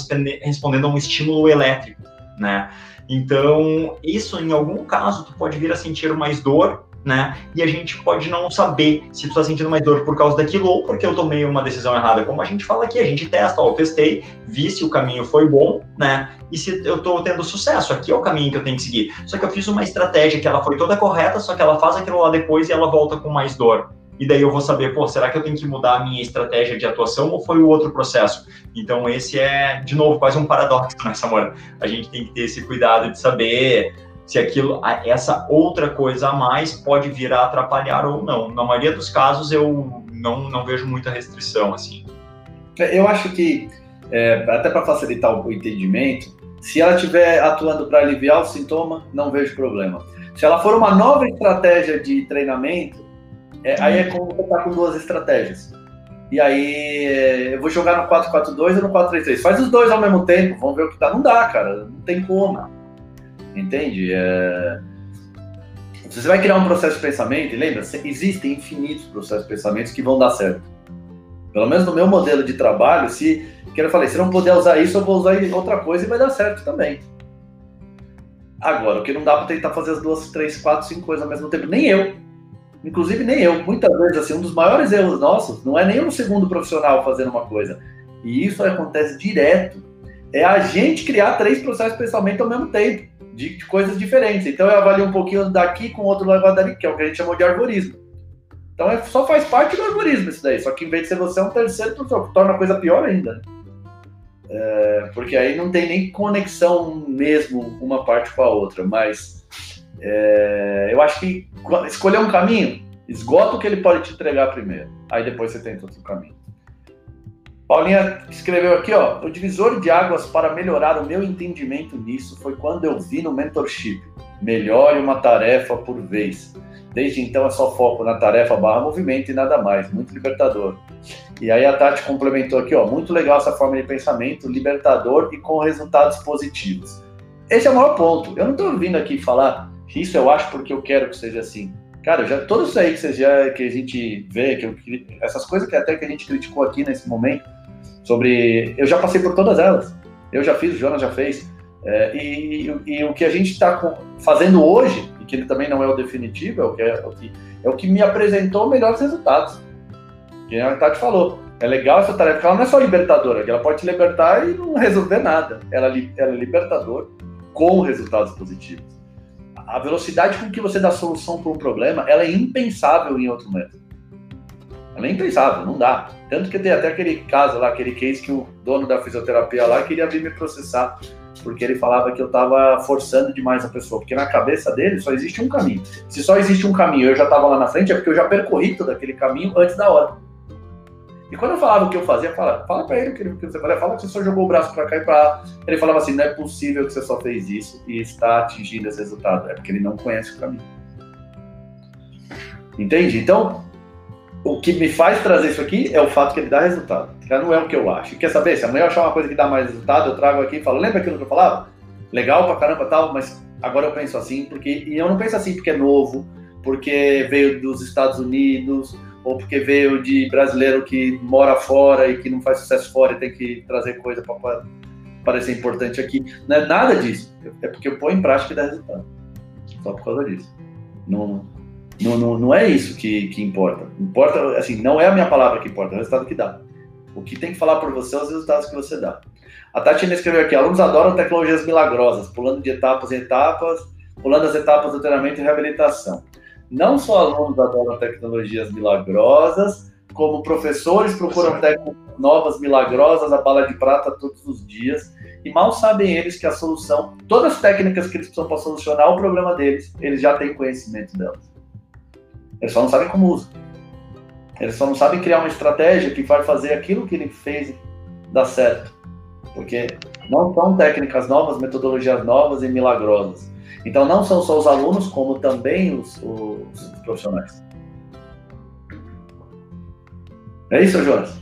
respondendo a um estímulo elétrico, né? Então, isso em algum caso tu pode vir a sentir mais dor né? E a gente pode não saber se tu está sentindo mais dor por causa daquilo ou porque eu tomei uma decisão errada. Como a gente fala aqui, a gente testa, ó, eu testei, vi se o caminho foi bom, né? E se eu estou tendo sucesso, aqui é o caminho que eu tenho que seguir. Só que eu fiz uma estratégia que ela foi toda correta, só que ela faz aquilo lá depois e ela volta com mais dor. E daí eu vou saber, pô, será que eu tenho que mudar a minha estratégia de atuação ou foi o outro processo? Então esse é, de novo, quase um paradoxo, né, Samora? A gente tem que ter esse cuidado de saber se aquilo, essa outra coisa a mais pode vir a atrapalhar ou não. Na maioria dos casos, eu não, não vejo muita restrição, assim. É, eu acho que, é, até para facilitar o entendimento, se ela estiver atuando para aliviar o sintoma, não vejo problema. Se ela for uma nova estratégia de treinamento, é, aí é como você com duas estratégias. E aí, é, eu vou jogar no 4-4-2 ou no 4-3-3. Faz os dois ao mesmo tempo, vamos ver o que dá. Não dá, cara, não tem como. Entende? É... Você vai criar um processo de pensamento, e lembra, existem infinitos processos de pensamento que vão dar certo. Pelo menos no meu modelo de trabalho, se, que eu se não puder usar isso, eu vou usar outra coisa e vai dar certo também. Agora, o que não dá para tentar fazer as duas, três, quatro, cinco coisas ao mesmo tempo, nem eu. Inclusive, nem eu. Muitas vezes, assim, um dos maiores erros nossos não é nem um segundo profissional fazendo uma coisa. E isso acontece direto. É a gente criar três processos de pensamento ao mesmo tempo de, de, coisas diferentes. Então eu avalio um pouquinho daqui com outro lado dali, que é o que a gente chamou de arborismo. Então é, só faz parte do arborismo isso daí. Só que em vez de ser você é um terceiro, torna a coisa pior ainda. Né? É, porque aí não tem nem conexão mesmo uma parte com a outra. Mas é, eu acho que escolher um caminho, esgota o que ele pode te entregar primeiro. Aí depois você tenta outro caminho. Paulinha escreveu aqui, ó, o divisor de águas para melhorar o meu entendimento nisso foi quando eu vi no mentorship, melhore uma tarefa por vez. Desde então é só foco na tarefa barra movimento e nada mais, muito libertador. E aí a Tati complementou aqui, ó, muito legal essa forma de pensamento, libertador e com resultados positivos. Esse é o maior ponto. Eu não estou vindo aqui falar isso eu acho porque eu quero que seja assim. Cara, já tudo isso aí que, já, que a gente vê, que eu, essas coisas que até que a gente criticou aqui nesse momento, sobre. Eu já passei por todas elas. Eu já fiz, o Jonas já fez. É, e, e, e, o que a gente está fazendo hoje, e que ele também não é o definitivo, é o que, é, é o que, é o que me apresentou melhores resultados. Que a Tati falou. É legal essa tarefa, porque ela não é só libertadora, ela pode te libertar e não resolver nada. Ela, ela é libertador com resultados positivos a velocidade com que você dá solução para um problema, ela é impensável em outro método. Ela é impensável, não dá. Tanto que tem até aquele caso lá, aquele case que o dono da fisioterapia lá queria vir me processar, porque ele falava que eu estava forçando demais a pessoa, porque na cabeça dele só existe um caminho. Se só existe um caminho eu já estava lá na frente, é porque eu já percorri todo aquele caminho antes da hora. E quando eu falava o que eu fazia, fala, fala pra ele o que, que você fala, fala que você só jogou o braço pra cá e pra lá. Ele falava assim, não é possível que você só fez isso e está atingindo esse resultado. É porque ele não conhece o caminho. Entende? Então, o que me faz trazer isso aqui é o fato que ele dá resultado. Não é o que eu acho. quer saber? Se amanhã eu achar uma coisa que dá mais resultado, eu trago aqui e falo, lembra aquilo que eu falava? Legal pra caramba tal, mas agora eu penso assim, porque. E eu não penso assim porque é novo, porque veio dos Estados Unidos, ou porque veio de brasileiro que mora fora e que não faz sucesso fora e tem que trazer coisa para parecer importante aqui. Não é nada disso. É porque eu ponho em prática e dá resultado. Só por causa disso. Não, não, não, não é isso que, que importa. Importa, assim, não é a minha palavra que importa, é o resultado que dá. O que tem que falar por você é os resultados que você dá. A Tatiana escreveu aqui: alunos adoram tecnologias milagrosas, pulando de etapas em etapas, pulando as etapas do treinamento e reabilitação. Não só alunos adoram tecnologias milagrosas, como professores procuram técnicas novas, milagrosas, a bala de prata todos os dias. E mal sabem eles que a solução, todas as técnicas que eles precisam para solucionar o problema deles, eles já têm conhecimento delas. Eles só não sabem como usa. Eles só não sabem criar uma estratégia que vai fazer aquilo que ele fez dar certo. Porque não são técnicas novas, metodologias novas e milagrosas. Então, não são só os alunos, como também os, os profissionais. É isso, Jonas?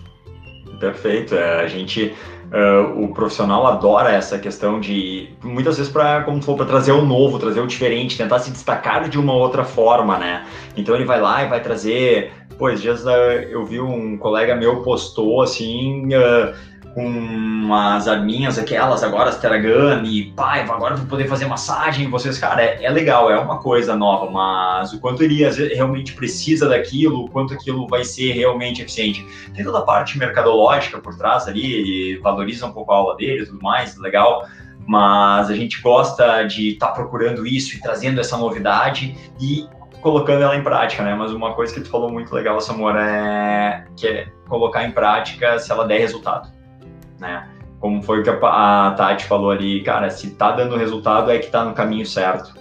Perfeito. É, a gente, uh, o profissional adora essa questão de, muitas vezes, para como for para trazer o novo, trazer o diferente, tentar se destacar de uma outra forma, né? Então ele vai lá e vai trazer. Pois dias eu vi um colega meu postou assim. Uh, com as arminhas, aquelas agora, as Teragami, pai, agora vou poder fazer massagem, vocês, cara, é, é, legal, é uma coisa nova, mas o quanto ele realmente precisa daquilo, o quanto aquilo vai ser realmente eficiente. Tem toda a parte mercadológica por trás ali, ele valoriza um pouco a aula dele e tudo mais, legal, mas a gente gosta de estar tá procurando isso e trazendo essa novidade e colocando ela em prática, né? Mas uma coisa que tu falou muito legal, Samora, é que é colocar em prática se ela der resultado né? Como foi o que a, a Tati falou ali, cara, se tá dando resultado é que tá no caminho certo.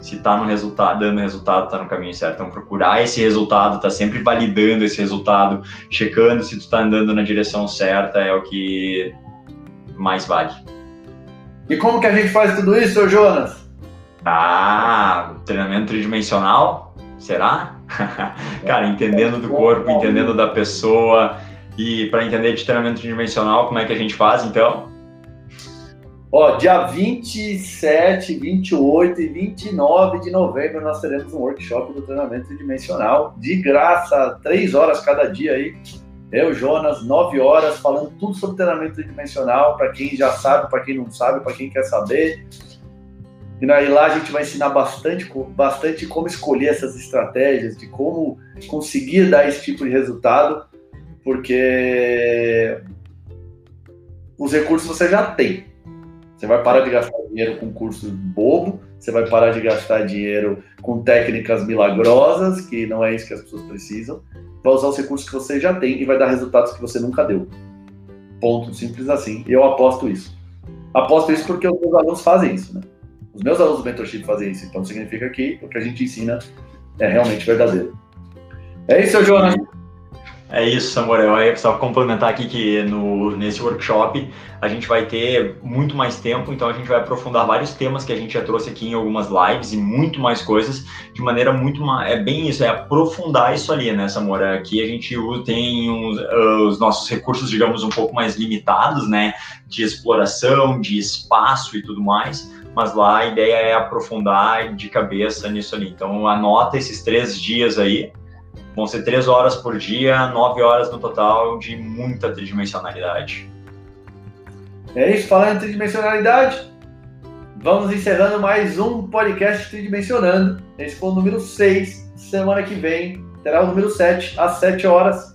Se tá no resultado, dando resultado, tá no caminho certo. Então procurar esse resultado, tá sempre validando esse resultado, checando se tu tá andando na direção certa é o que mais vale. E como que a gente faz tudo isso, Jonas? Ah, treinamento tridimensional? Será? Cara, entendendo do corpo, entendendo da pessoa, e para entender de treinamento tridimensional, como é que a gente faz, então? Ó, dia 27, 28 e 29 de novembro nós teremos um workshop do treinamento tridimensional, de graça, três horas cada dia aí. Eu, Jonas, nove horas, falando tudo sobre treinamento tridimensional, para quem já sabe, para quem não sabe, para quem quer saber. E aí lá a gente vai ensinar bastante, bastante como escolher essas estratégias, de como conseguir dar esse tipo de resultado porque os recursos você já tem. Você vai parar de gastar dinheiro com curso bobo, você vai parar de gastar dinheiro com técnicas milagrosas, que não é isso que as pessoas precisam. Vai usar os recursos que você já tem e vai dar resultados que você nunca deu. Ponto, simples assim. E eu aposto isso. Aposto isso porque os meus alunos fazem isso, né? Os meus alunos do mentorship fazem isso, então significa que o que a gente ensina é realmente verdadeiro. É isso, Jonas. É isso, Samuel. É só complementar aqui que no, nesse workshop a gente vai ter muito mais tempo, então a gente vai aprofundar vários temas que a gente já trouxe aqui em algumas lives e muito mais coisas de maneira muito mais. É bem isso, é aprofundar isso ali, né, Samuel? Aqui a gente tem uns, uh, os nossos recursos, digamos, um pouco mais limitados, né, de exploração, de espaço e tudo mais mas lá a ideia é aprofundar de cabeça nisso ali. Então anota esses três dias aí, Vão ser três horas por dia, nove horas no total de muita tridimensionalidade. É isso, falando em tridimensionalidade, vamos encerrando mais um podcast Tridimensionando. Esse foi o número 6. Semana que vem terá o número 7, às 7 horas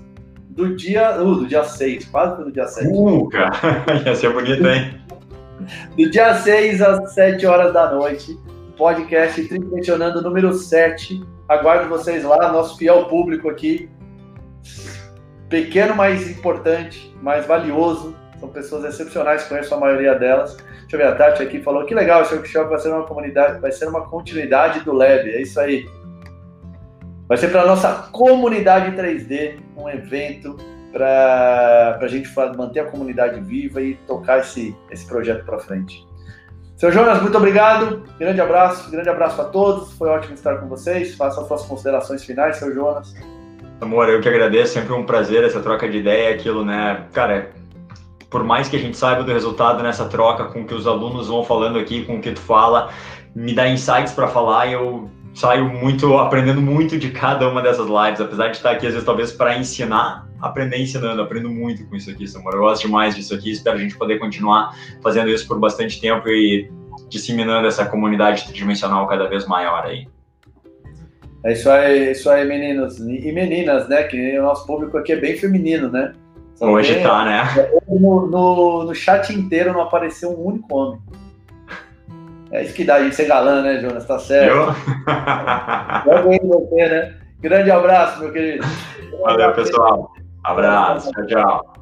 do dia. Uh, do dia 6, quase do dia 7. Uh, cara, ia ser bonito, hein? do dia 6 às 7 horas da noite. Podcast Tridimensionando número 7 Aguardo vocês lá, nosso fiel público aqui. Pequeno, mas importante, mais valioso. São pessoas excepcionais, conheço a maioria delas. Deixa eu ver, a Tati aqui falou que legal, esse workshop vai ser uma comunidade, vai ser uma continuidade do Lab, é isso aí. Vai ser para a nossa comunidade 3D, um evento para a gente manter a comunidade viva e tocar esse, esse projeto para frente. Seu Jonas, muito obrigado. Grande abraço, grande abraço a todos. Foi ótimo estar com vocês. Faça as suas considerações finais, seu Jonas. Amor, eu que agradeço. Sempre um prazer essa troca de ideia, aquilo, né? Cara, por mais que a gente saiba do resultado nessa troca com que os alunos vão falando aqui, com o que tu fala, me dá insights para falar e eu saio muito, aprendendo muito de cada uma dessas lives, apesar de estar aqui às vezes talvez para ensinar, aprender ensinando, aprendo muito com isso aqui, Samuel. Eu gosto demais disso aqui, espero a gente poder continuar fazendo isso por bastante tempo e disseminando essa comunidade tridimensional cada vez maior aí. É isso aí, isso aí, meninos e meninas, né? Que o nosso público aqui é bem feminino, né? Só Hoje tem, tá, né? No, no, no chat inteiro não apareceu um único homem. É isso que dá gente ser galã, né, Jonas? Tá certo. Eu? você, né? Grande abraço, meu querido. Valeu, pessoal. Abraço. Tchau, tchau.